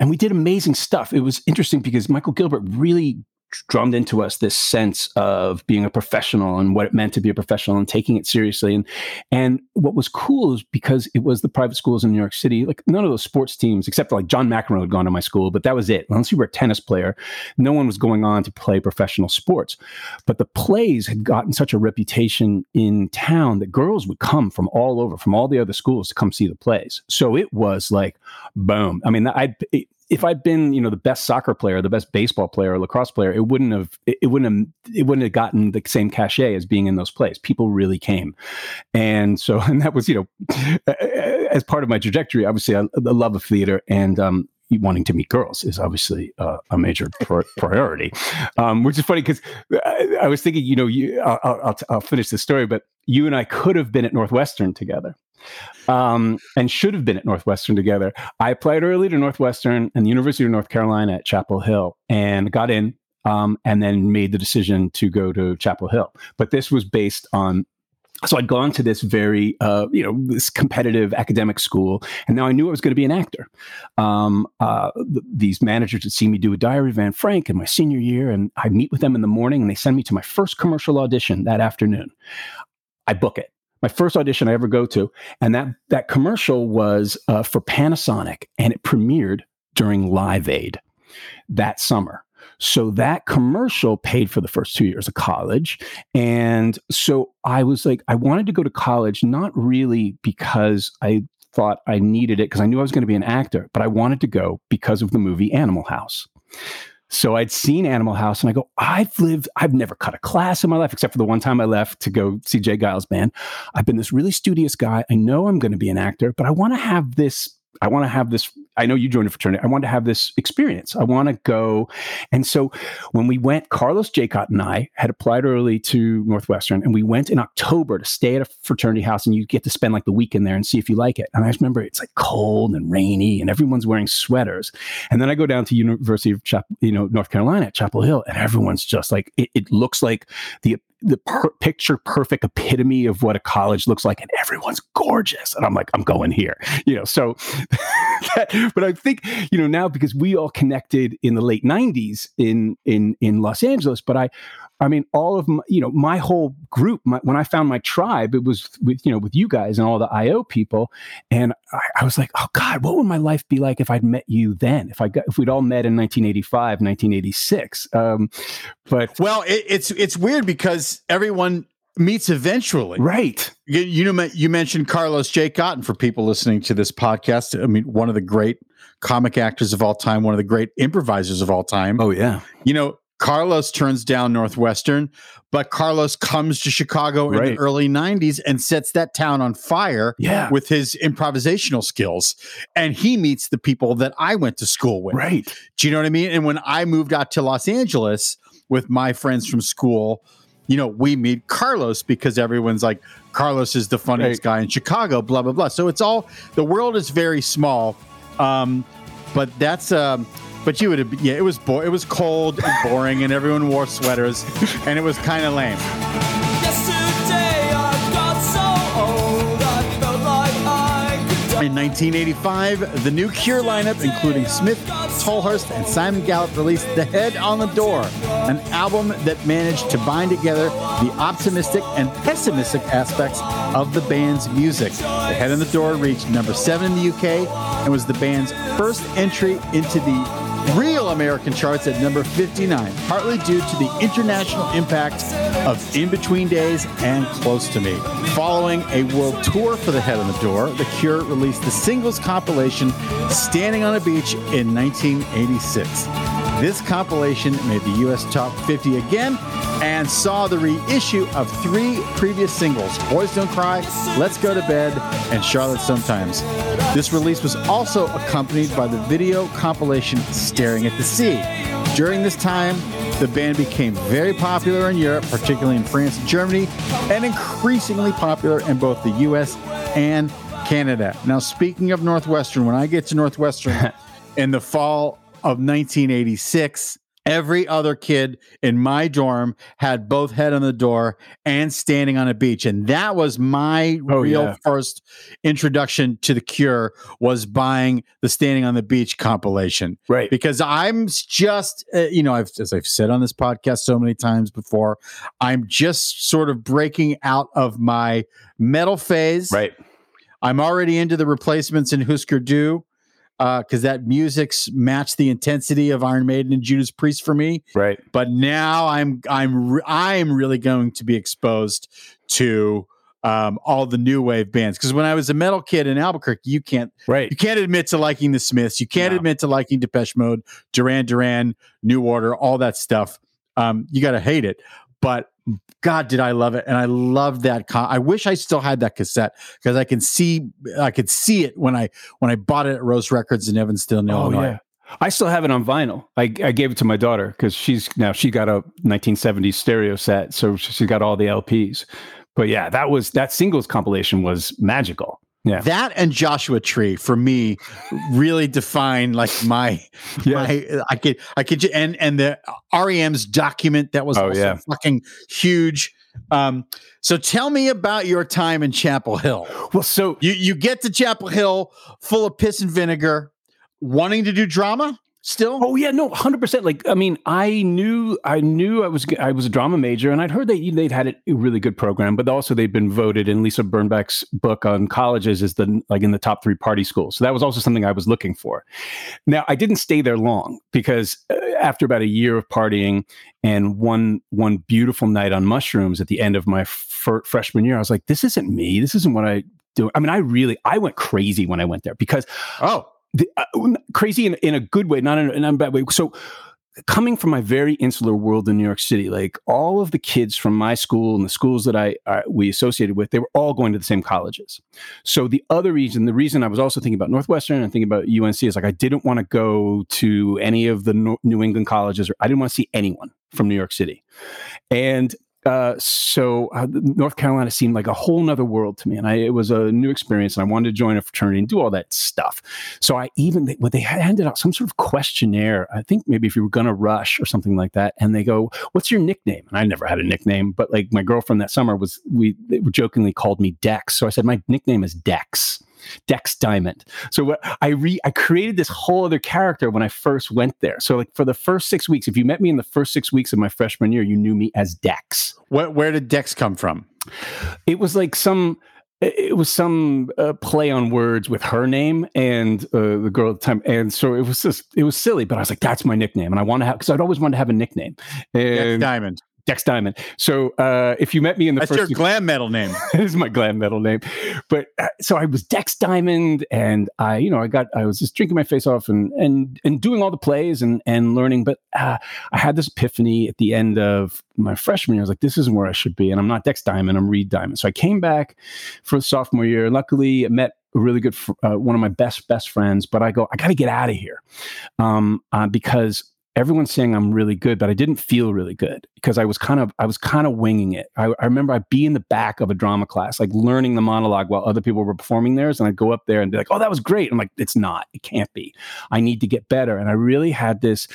and we did amazing stuff. It was interesting because Michael Gilbert really drummed into us this sense of being a professional and what it meant to be a professional and taking it seriously. And and what was cool is because it was the private schools in New York City, like none of those sports teams, except for like John McEnroe had gone to my school, but that was it. Unless you were a tennis player, no one was going on to play professional sports. But the plays had gotten such a reputation in town that girls would come from all over, from all the other schools to come see the plays. So it was like, boom. I mean, I if I'd been, you know, the best soccer player, the best baseball player, lacrosse player, it wouldn't have, it, it wouldn't have, it wouldn't have gotten the same cachet as being in those plays. People really came, and so, *laughs* and that was, you know, as part of my trajectory. Obviously, I, the love of theater and um, wanting to meet girls is obviously uh, a major pri- *laughs* priority. Um, which is funny because I, I was thinking, you know, you, I'll, I'll, I'll finish the story, but you and I could have been at Northwestern together um, and should have been at Northwestern together. I applied early to Northwestern and the University of North Carolina at Chapel Hill and got in. Um, and then made the decision to go to Chapel Hill. But this was based on so I'd gone to this very, uh, you know, this competitive academic school, and now I knew I was going to be an actor. Um, uh, th- these managers had seen me do a Diary of Anne Frank in my senior year, and I meet with them in the morning, and they send me to my first commercial audition that afternoon. I book it. My first audition I ever go to, and that that commercial was uh, for Panasonic, and it premiered during Live Aid that summer. So that commercial paid for the first two years of college. And so I was like, I wanted to go to college, not really because I thought I needed it, because I knew I was going to be an actor, but I wanted to go because of the movie Animal House. So I'd seen Animal House and I go, I've lived, I've never cut a class in my life, except for the one time I left to go see J. Geils band. I've been this really studious guy. I know I'm going to be an actor, but I want to have this I want to have this. I know you joined a fraternity. I want to have this experience. I want to go. And so when we went, Carlos Jacott and I had applied early to Northwestern, and we went in October to stay at a fraternity house, and you get to spend like the weekend there and see if you like it. And I just remember it's like cold and rainy, and everyone's wearing sweaters. And then I go down to University of you know North Carolina at Chapel Hill, and everyone's just like it, it looks like the the per- picture perfect epitome of what a college looks like and everyone's gorgeous and i'm like i'm going here you know so *laughs* that, *laughs* but i think you know now because we all connected in the late 90s in in in los angeles but i I mean, all of my, you know, my whole group. My, when I found my tribe, it was with you know with you guys and all the IO people, and I, I, was like, oh God, what would my life be like if I'd met you then? If I got if we'd all met in 1985, 1986. Um, but well, it, it's it's weird because everyone meets eventually, right? You, you know, you mentioned Carlos Jacott for people listening to this podcast. I mean, one of the great comic actors of all time, one of the great improvisers of all time. Oh yeah, you know Carlos turns down Northwestern, but Carlos comes to Chicago right. in the early 90s and sets that town on fire yeah. with his improvisational skills. And he meets the people that I went to school with. Right. Do you know what I mean? And when I moved out to Los Angeles with my friends from school, you know, we meet Carlos because everyone's like, Carlos is the funniest right. guy in Chicago, blah, blah, blah. So it's all, the world is very small. Um, but that's, um, but you would have, yeah, it was bo- it was cold and boring, and everyone wore sweaters, and it was kind of lame. In 1985, the new Cure lineup, including Smith, Tolhurst, and Simon Gallup, released The Head on the Door, an album that managed to bind together the optimistic and pessimistic aspects of the band's music. The Head on the Door reached number seven in the UK and was the band's first entry into the real American charts at number 59, partly due to the international impact of In Between Days and Close to Me. Following a world tour for The Head on the Door, The Cure released the singles compilation Standing on a Beach in 1986. This compilation made the US Top 50 again and saw the reissue of three previous singles Boys Don't Cry, Let's Go to Bed, and Charlotte Sometimes. This release was also accompanied by the video compilation Staring at the Sea. During this time, the band became very popular in Europe, particularly in France and Germany, and increasingly popular in both the US and Canada. Now, speaking of Northwestern, when I get to Northwestern *laughs* in the fall of 1986, every other kid in my dorm had both head on the door and standing on a beach and that was my Oh, real yeah. first introduction to the cure was buying the standing on the beach compilation Right. because i'm just uh, you know I've, as i've said on this podcast so many times before i'm just sort of breaking out of my metal phase Right. I'm already into the replacements in Husker Du because that music's matched the intensity of Iron Maiden and Judas Priest for me. Right. But now I'm I'm re- I'm really going to be exposed to um, all the new wave bands because when I was a metal kid in Albuquerque, you can't Right. you can't admit to liking the Smiths, you can't No. admit to liking Depeche Mode, Duran Duran, New Order, all that stuff. Um, you got to hate it, but God, did I love it, and I love that. Con- I wish I still had that cassette because I can see, I could see it when I when I bought it at Rose Records in Evanston, Oh Illinois. yeah. I still have it on vinyl. I, I gave it to my daughter because she's now she got a 1970s stereo set, so she got all the LPs. But yeah, that was that singles compilation was magical. Yeah. That and Joshua Tree for me really define like my *laughs* Yeah. my I could I could and and the REM's document that was Oh, also yeah. fucking huge. Um, so tell me about your time in Chapel Hill. Well, so You you get to Chapel Hill full of piss and vinegar, wanting to do drama still. Oh yeah, no, hundred percent. Like, I mean, I knew, I knew I was, I was a drama major, and I'd heard that they'd had a really good program, but also they'd been voted in Lisa Birnbach's book on colleges as the like in the top three party schools. So that was also something I was looking for. Now, I didn't stay there long because uh, after about a year of partying and one one beautiful night on mushrooms at the end of my fir- freshman year, I was like, this isn't me. This isn't what I do. I mean, I really, I went crazy when I went there because Oh, the, uh, crazy in, in a good way, not in, in a bad way. So, coming from my very insular world in New York City, like all of the kids from my school and the schools that I we associated with, they were all going to the same colleges. So the other reason, the reason I was also thinking about Northwestern and thinking about UNC is like I didn't want to go to any of the Nor- New England colleges, or I didn't want to see anyone from New York City, and uh, so uh, North Carolina seemed like a whole nother world to me, and I, it was a new experience, and I wanted to join a fraternity and do all that stuff. So I even they, what they handed out some sort of questionnaire. I think maybe if you were going to rush or something like that, and they go, "What's your nickname?" And I never had a nickname, but like my girlfriend that summer was we jokingly called me Dex. So I said my nickname is Dex. Dex Diamond. So what I re I created this whole other character when I first went there. So like for the first six weeks, if you met me in the first six weeks of my freshman year, you knew me as Dex. where, where did Dex come from? It was like some. It was some uh, play on words with her name and uh, the girl at the time, and so it was just it was silly. But I was like, "That's my nickname," and I want to have because I'd always wanted to have a nickname. Dex And Diamond. Dex Diamond. So uh, if you met me in the That's first your glam metal name. *laughs* that is my glam metal name. But uh, so I was Dex Diamond, and I, you know, I got, I was just drinking my face off and and and doing all the plays and and learning. But uh, I had this epiphany at the end of my freshman year. I was like, this isn't where I should be, and I'm not Dex Diamond. I'm Reed Diamond. So I came back for sophomore year. Luckily, I met a really good, fr- uh, one of my best best friends. But I go, I got to get out of here um, uh, because everyone's saying I'm really good, but I didn't feel really good because I was kind of I was kind of winging it. I, I remember I'd be in the back of a drama class, like learning the monologue while other people were performing theirs, and I'd go up there and be like, "Oh, that was great." I'm like, "It's not. It can't be. I need to get better." And I really had this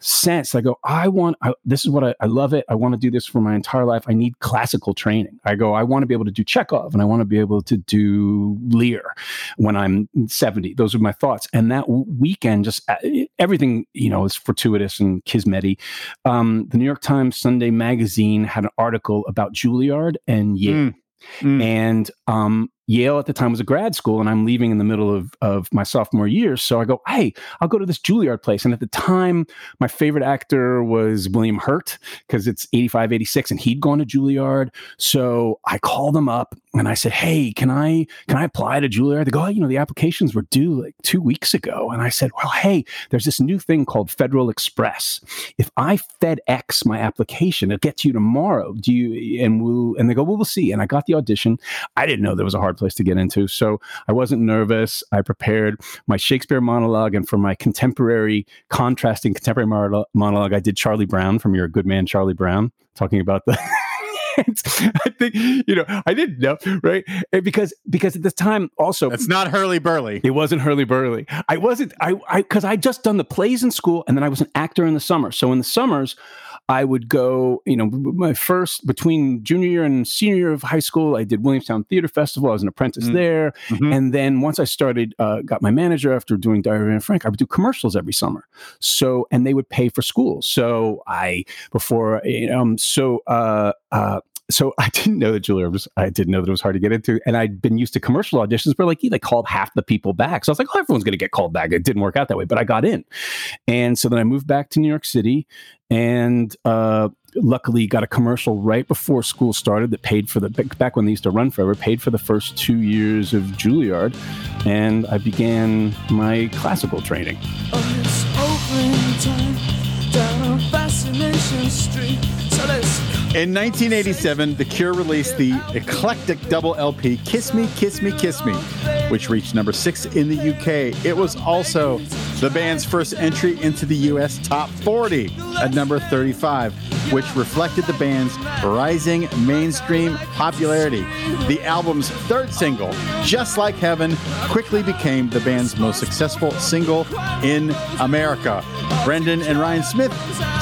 sense. I go, "I want. I, this is what I, I love it. I want to do this for my entire life. I need classical training." I go, "I want to be able to do Chekhov, and I want to be able to do Lear when I'm 70." Those are my thoughts. And that weekend, just uh, everything you know is fortuitous and kismety. Um, the New York Times Sunday Magazine had an article about Juilliard and Yale. Mm. Mm. And um, Yale at the time was a grad school, and I'm leaving in the middle of, of my sophomore year. So I go, hey, I'll go to this Juilliard place. And at the time, my favorite actor was William Hurt because it's 85, 86, and he'd gone to Juilliard. So I called them up and I said, hey, can I can I apply to Juilliard? They go, oh, you know, the applications were due like two weeks ago. And I said, well, hey, there's this new thing called Federal Express. If I FedEx my application, it gets you tomorrow. Do you and we'll and they go, well, we'll see. And I got the audition. I didn't know there was a hard place to get into. So I wasn't nervous. I prepared my Shakespeare monologue. And for my contemporary, contrasting contemporary mono- monologue, I did Charlie Brown from You're Good Man, Charlie Brown, talking about the. *laughs* I think you know I didn't know right because because at this time also It's not Hurlyburly. it wasn't Hurlyburly. I wasn't. I I because I just done the plays in school, and then I was an actor in the summer. So in the summers, I would go. You know, my first between junior year and senior year of high school, I did Williamstown Theater Festival. I was an apprentice Mm. there, Mhm. and then once I started, uh, got my manager after doing Diary of Anne Frank. I would do commercials every summer. So and they would pay for school. So I before um so uh uh so *laughs* I didn't know that Juilliard was. I didn't know that it was hard to get into, and I'd been used to commercial auditions where like they called half the people back. So I was like, oh, everyone's going to get called back. It didn't work out that way, but I got in, and so then I moved back to New York City, and uh, luckily got a commercial right before school started that paid for the back when they used to run forever, paid for the first two years of Juilliard, and I began my classical training. In 1987, The Cure released the eclectic double LP Kiss Me, Kiss Me, Kiss Me, which reached number six in the UK. It was also the band's first entry into the US top 40 at number 35, which reflected the band's rising mainstream popularity. The album's third single, Just Like Heaven, quickly became the band's most successful single in America. Brendan and Ryan Smith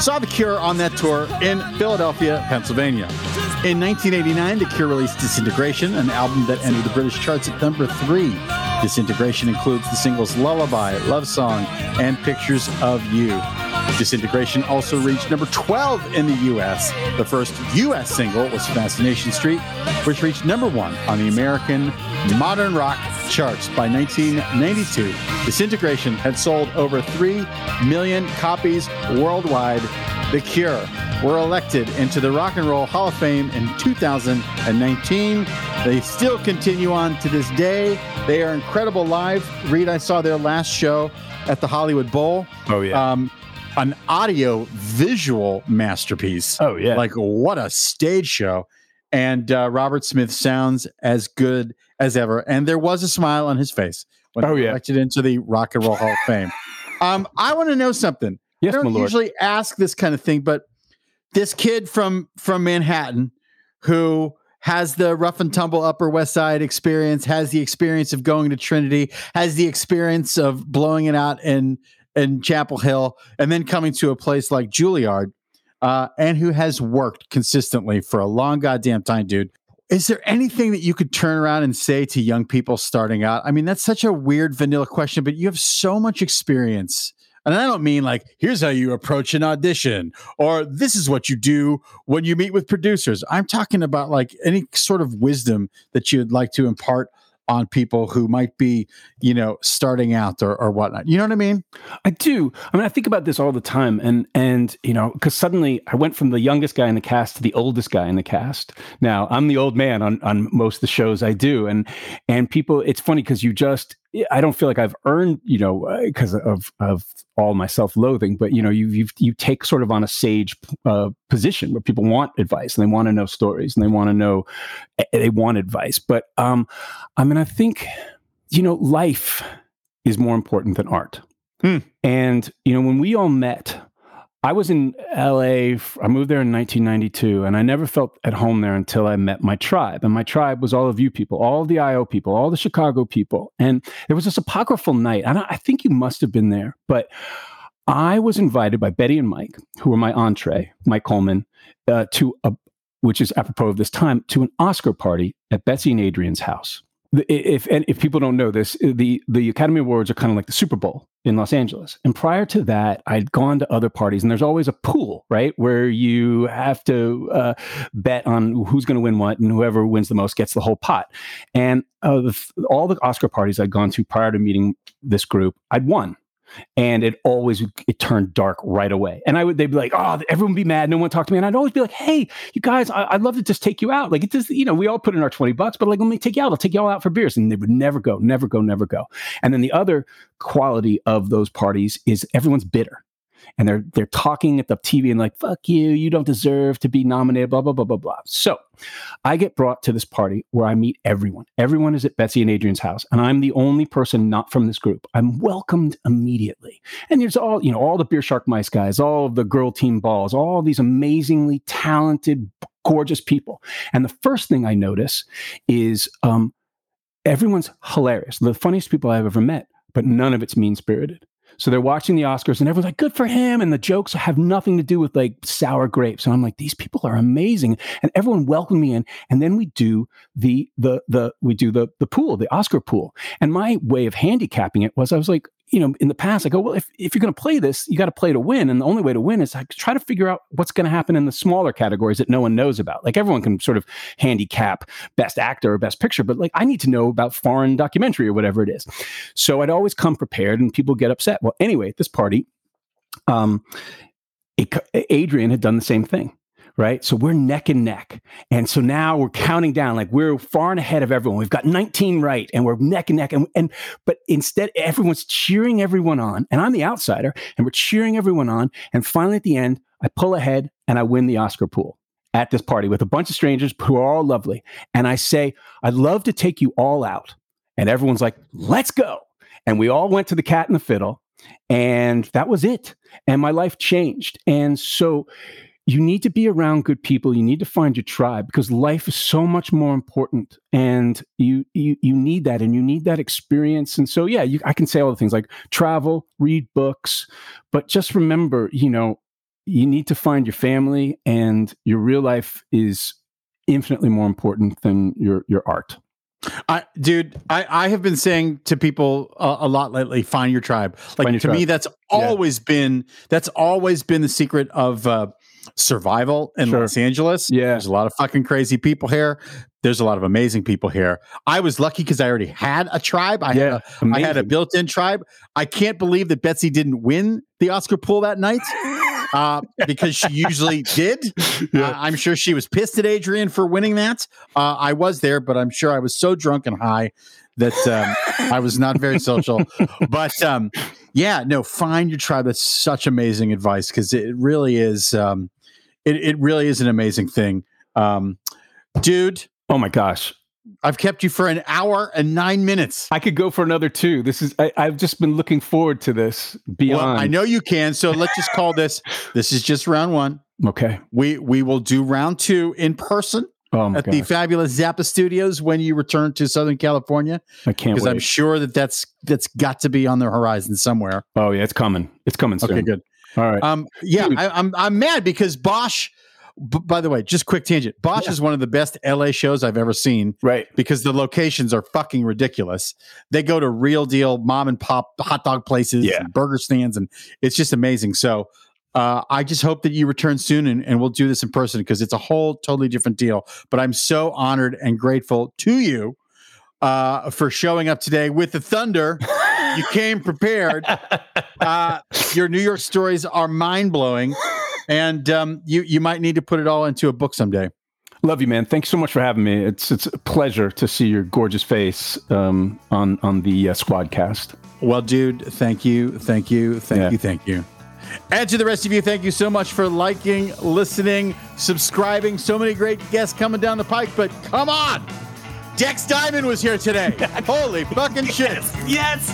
saw The Cure on that tour in Philadelphia, Pennsylvania. In 1989, The Cure released Disintegration, an album that entered the British charts at number three. Disintegration includes the singles Lullaby, Love Song, and Pictures of You. Disintegration also reached number 12 in the US. The first US single was Fascination Street, which reached number one on the American modern rock charts by 1992. Disintegration had sold over 3 million copies worldwide. The Cure were elected into the Rock and Roll Hall of Fame in 2019. They still continue on to this day. They are incredible live. Reed, I saw their last show at the Hollywood Bowl. Oh yeah. Um, an audio visual masterpiece. oh yeah. Like, what a stage show. And uh, Robert Smith sounds as good as ever. And there was a smile on his face when Oh, he yeah. elected into the Rock and Roll Hall of Fame. *laughs* Um, I want to know something. Yes, I don't usually ask this kind of thing, but this kid from from Manhattan who has the rough and tumble Upper West Side experience, has the experience of going to Trinity, has the experience of blowing it out in in Chapel Hill, and then coming to a place like Juilliard, uh, and who has worked consistently for a long goddamn time, dude. Is there anything that you could turn around and say to young people starting out? I mean, that's such a weird vanilla question, but you have so much experience. And I don't mean like, here's how you approach an audition, or this is what you do when you meet with producers. I'm talking about like any sort of wisdom that you'd like to impart on people who might be, you know, starting out or, or whatnot. You know what I mean? I do. I mean, I think about this all the time, and and you know, because suddenly I went from the youngest guy in the cast to the oldest guy in the cast. Now I'm the old man on on most of the shows I do, and and people, it's funny because you just, I don't feel like I've earned, you know, because of of all my self-loathing, but you know, you you you take sort of on a sage uh, position where people want advice and they want to know stories and they want to know, eh, they want advice. But um, I mean, I think, you know, life is more important than art. And, you know, when we all met, I was in LA, I moved there in 1992, and I never felt at home there until I met my tribe. And my tribe was all of you people, all the IO people, all the Chicago people. And there was this apocryphal night. I, I think you must have been there, but I was invited by Betty and Mike, who were my entree, Mike Coleman, uh, to a, which is apropos of this time, to an Oscar party at Betsy and Adrian's house. If and if people don't know this, the the Academy Awards are kind of like the Super Bowl in Los Angeles. And prior to that, I'd gone to other parties, and there's always a pool, right, where you have to uh, bet on who's going to win what, and whoever wins the most gets the whole pot. And the, all the Oscar parties I'd gone to prior to meeting this group, I'd won and it always it turned dark right away. And I would they'd be like, "Oh, everyone be mad. No one talk to me." And I'd always be like, "Hey, you guys, I, would love to just take you out. Like it just, you know, we all put in our twenty bucks, but like let me take you out. I'll take you all out for beers." And they would never go, never go, never go. And then the other quality of those parties is everyone's bitter and they're they're talking at the TV and like fuck you, you don't deserve to be nominated, blah blah blah blah blah. So I get brought to this party where I meet everyone. Everyone is at Betsy and Adrian's house, and I'm the only person not from this group. I'm welcomed immediately, and there's all you know, all the Beer Shark Mice guys, all the girl team balls, all these amazingly talented, gorgeous people. And the first thing I notice is um, everyone's hilarious. The funniest people I've ever met, but none of it's mean spirited. So they're watching the Oscars and everyone's like, good for him. And the jokes have nothing to do with like sour grapes. And I'm like, these people are amazing. And everyone welcomed me in. And then we do the, the, the, we do the, the pool, the Oscar pool. And my way of handicapping it was I was like, you know, in the past, I go, well, if, if you're going to play this, you got to play to win. And the only way to win is like try to figure out what's going to happen in the smaller categories that no one knows about. Like everyone can sort of handicap best actor or best picture, but like I need to know about foreign documentary or whatever it is. So I'd always come prepared and people get upset. Well, anyway, at this party, um, Adrian had done the same thing right? So we're neck and neck. And so now we're counting down, like we're far and ahead of everyone. We've got 19 right and we're neck and neck. And, and but instead, everyone's cheering everyone on. And I'm the outsider, and we're cheering everyone on. And finally at the end, I pull ahead and I win the Oscar pool at this party with a bunch of strangers who are all lovely. And I say, I'd love to take you all out. And everyone's like, let's go. And we all went to the cat and the fiddle. And that was it. And my life changed. And so you need to be around good people you need to find your tribe because life is so much more important and you you you need that and you need that experience and so yeah you, i can say all the things like travel read books but just remember you know you need to find your family and your real life is infinitely more important than your your art I, dude, I, I have been saying to people uh, a lot lately, find your tribe. Like your to tribe. me, that's always been that's always been the secret of uh, survival in Sure. Los Angeles. Yeah. There's a lot of fucking crazy people here. There's a lot of amazing people here. I was lucky because I already had a tribe. I had Yeah, a, I had a built-in tribe. I can't believe that Betsy didn't win the Oscar pool that night. Uh, *laughs* because she usually did. Uh, I'm sure she was pissed at Adrian for winning that. Uh, I was there, but I'm sure I was so drunk and high that um, I was not very social. But um, yeah, no, find your tribe. That's such amazing advice because it really is. Um, it, it really is an amazing thing. Um, dude, oh my gosh I've kept you for an hour and nine minutes. i could go for another two this is I, i've just been looking forward to this beyond Well, I know you can. So let's just call this. This is just round one. okay We we will do round two in person oh at the fabulous Zappa Studios when you return to Southern California, i can't because I'm sure that that's that's got to be on the horizon somewhere. oh yeah it's coming it's coming soon Okay, good. All right Um, yeah, Dude. I, I'm I'm mad because Bosch. B- by the way, just quick tangent. Bosch Yeah. is one of the best LA shows I've ever seen right because the locations are fucking ridiculous. They go to real deal mom and pop hot dog places, Yeah. and burger stands, and it's just amazing. So uh, I just hope that you return soon and, and we'll do this in person because it's a whole totally different deal. But I'm so honored and grateful to you uh, for showing up today with the Thunder. *laughs* you came prepared. Uh, your New York stories are mind blowing, and um, you you might need to put it all into a book someday. Love you, man. Thanks so much for having me. It's it's a pleasure to see your gorgeous face um, on on the uh, Squadcast. Well, dude, thank you, thank you, thank Yeah. you, thank you. And to the rest of you, thank you so much for liking, listening, subscribing. So many great guests coming down the pike, but come on! Dex Diamond was here today. *laughs* Holy fucking shit. Yes!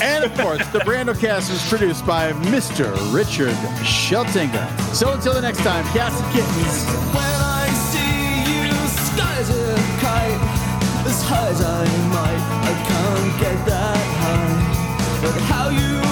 And of course, the Brandocast is produced by Mr. Richard Sheltinga. So until the next time, cats and kittens. When I see you, sky's a kite. As high as I might, I can't get that high. But how you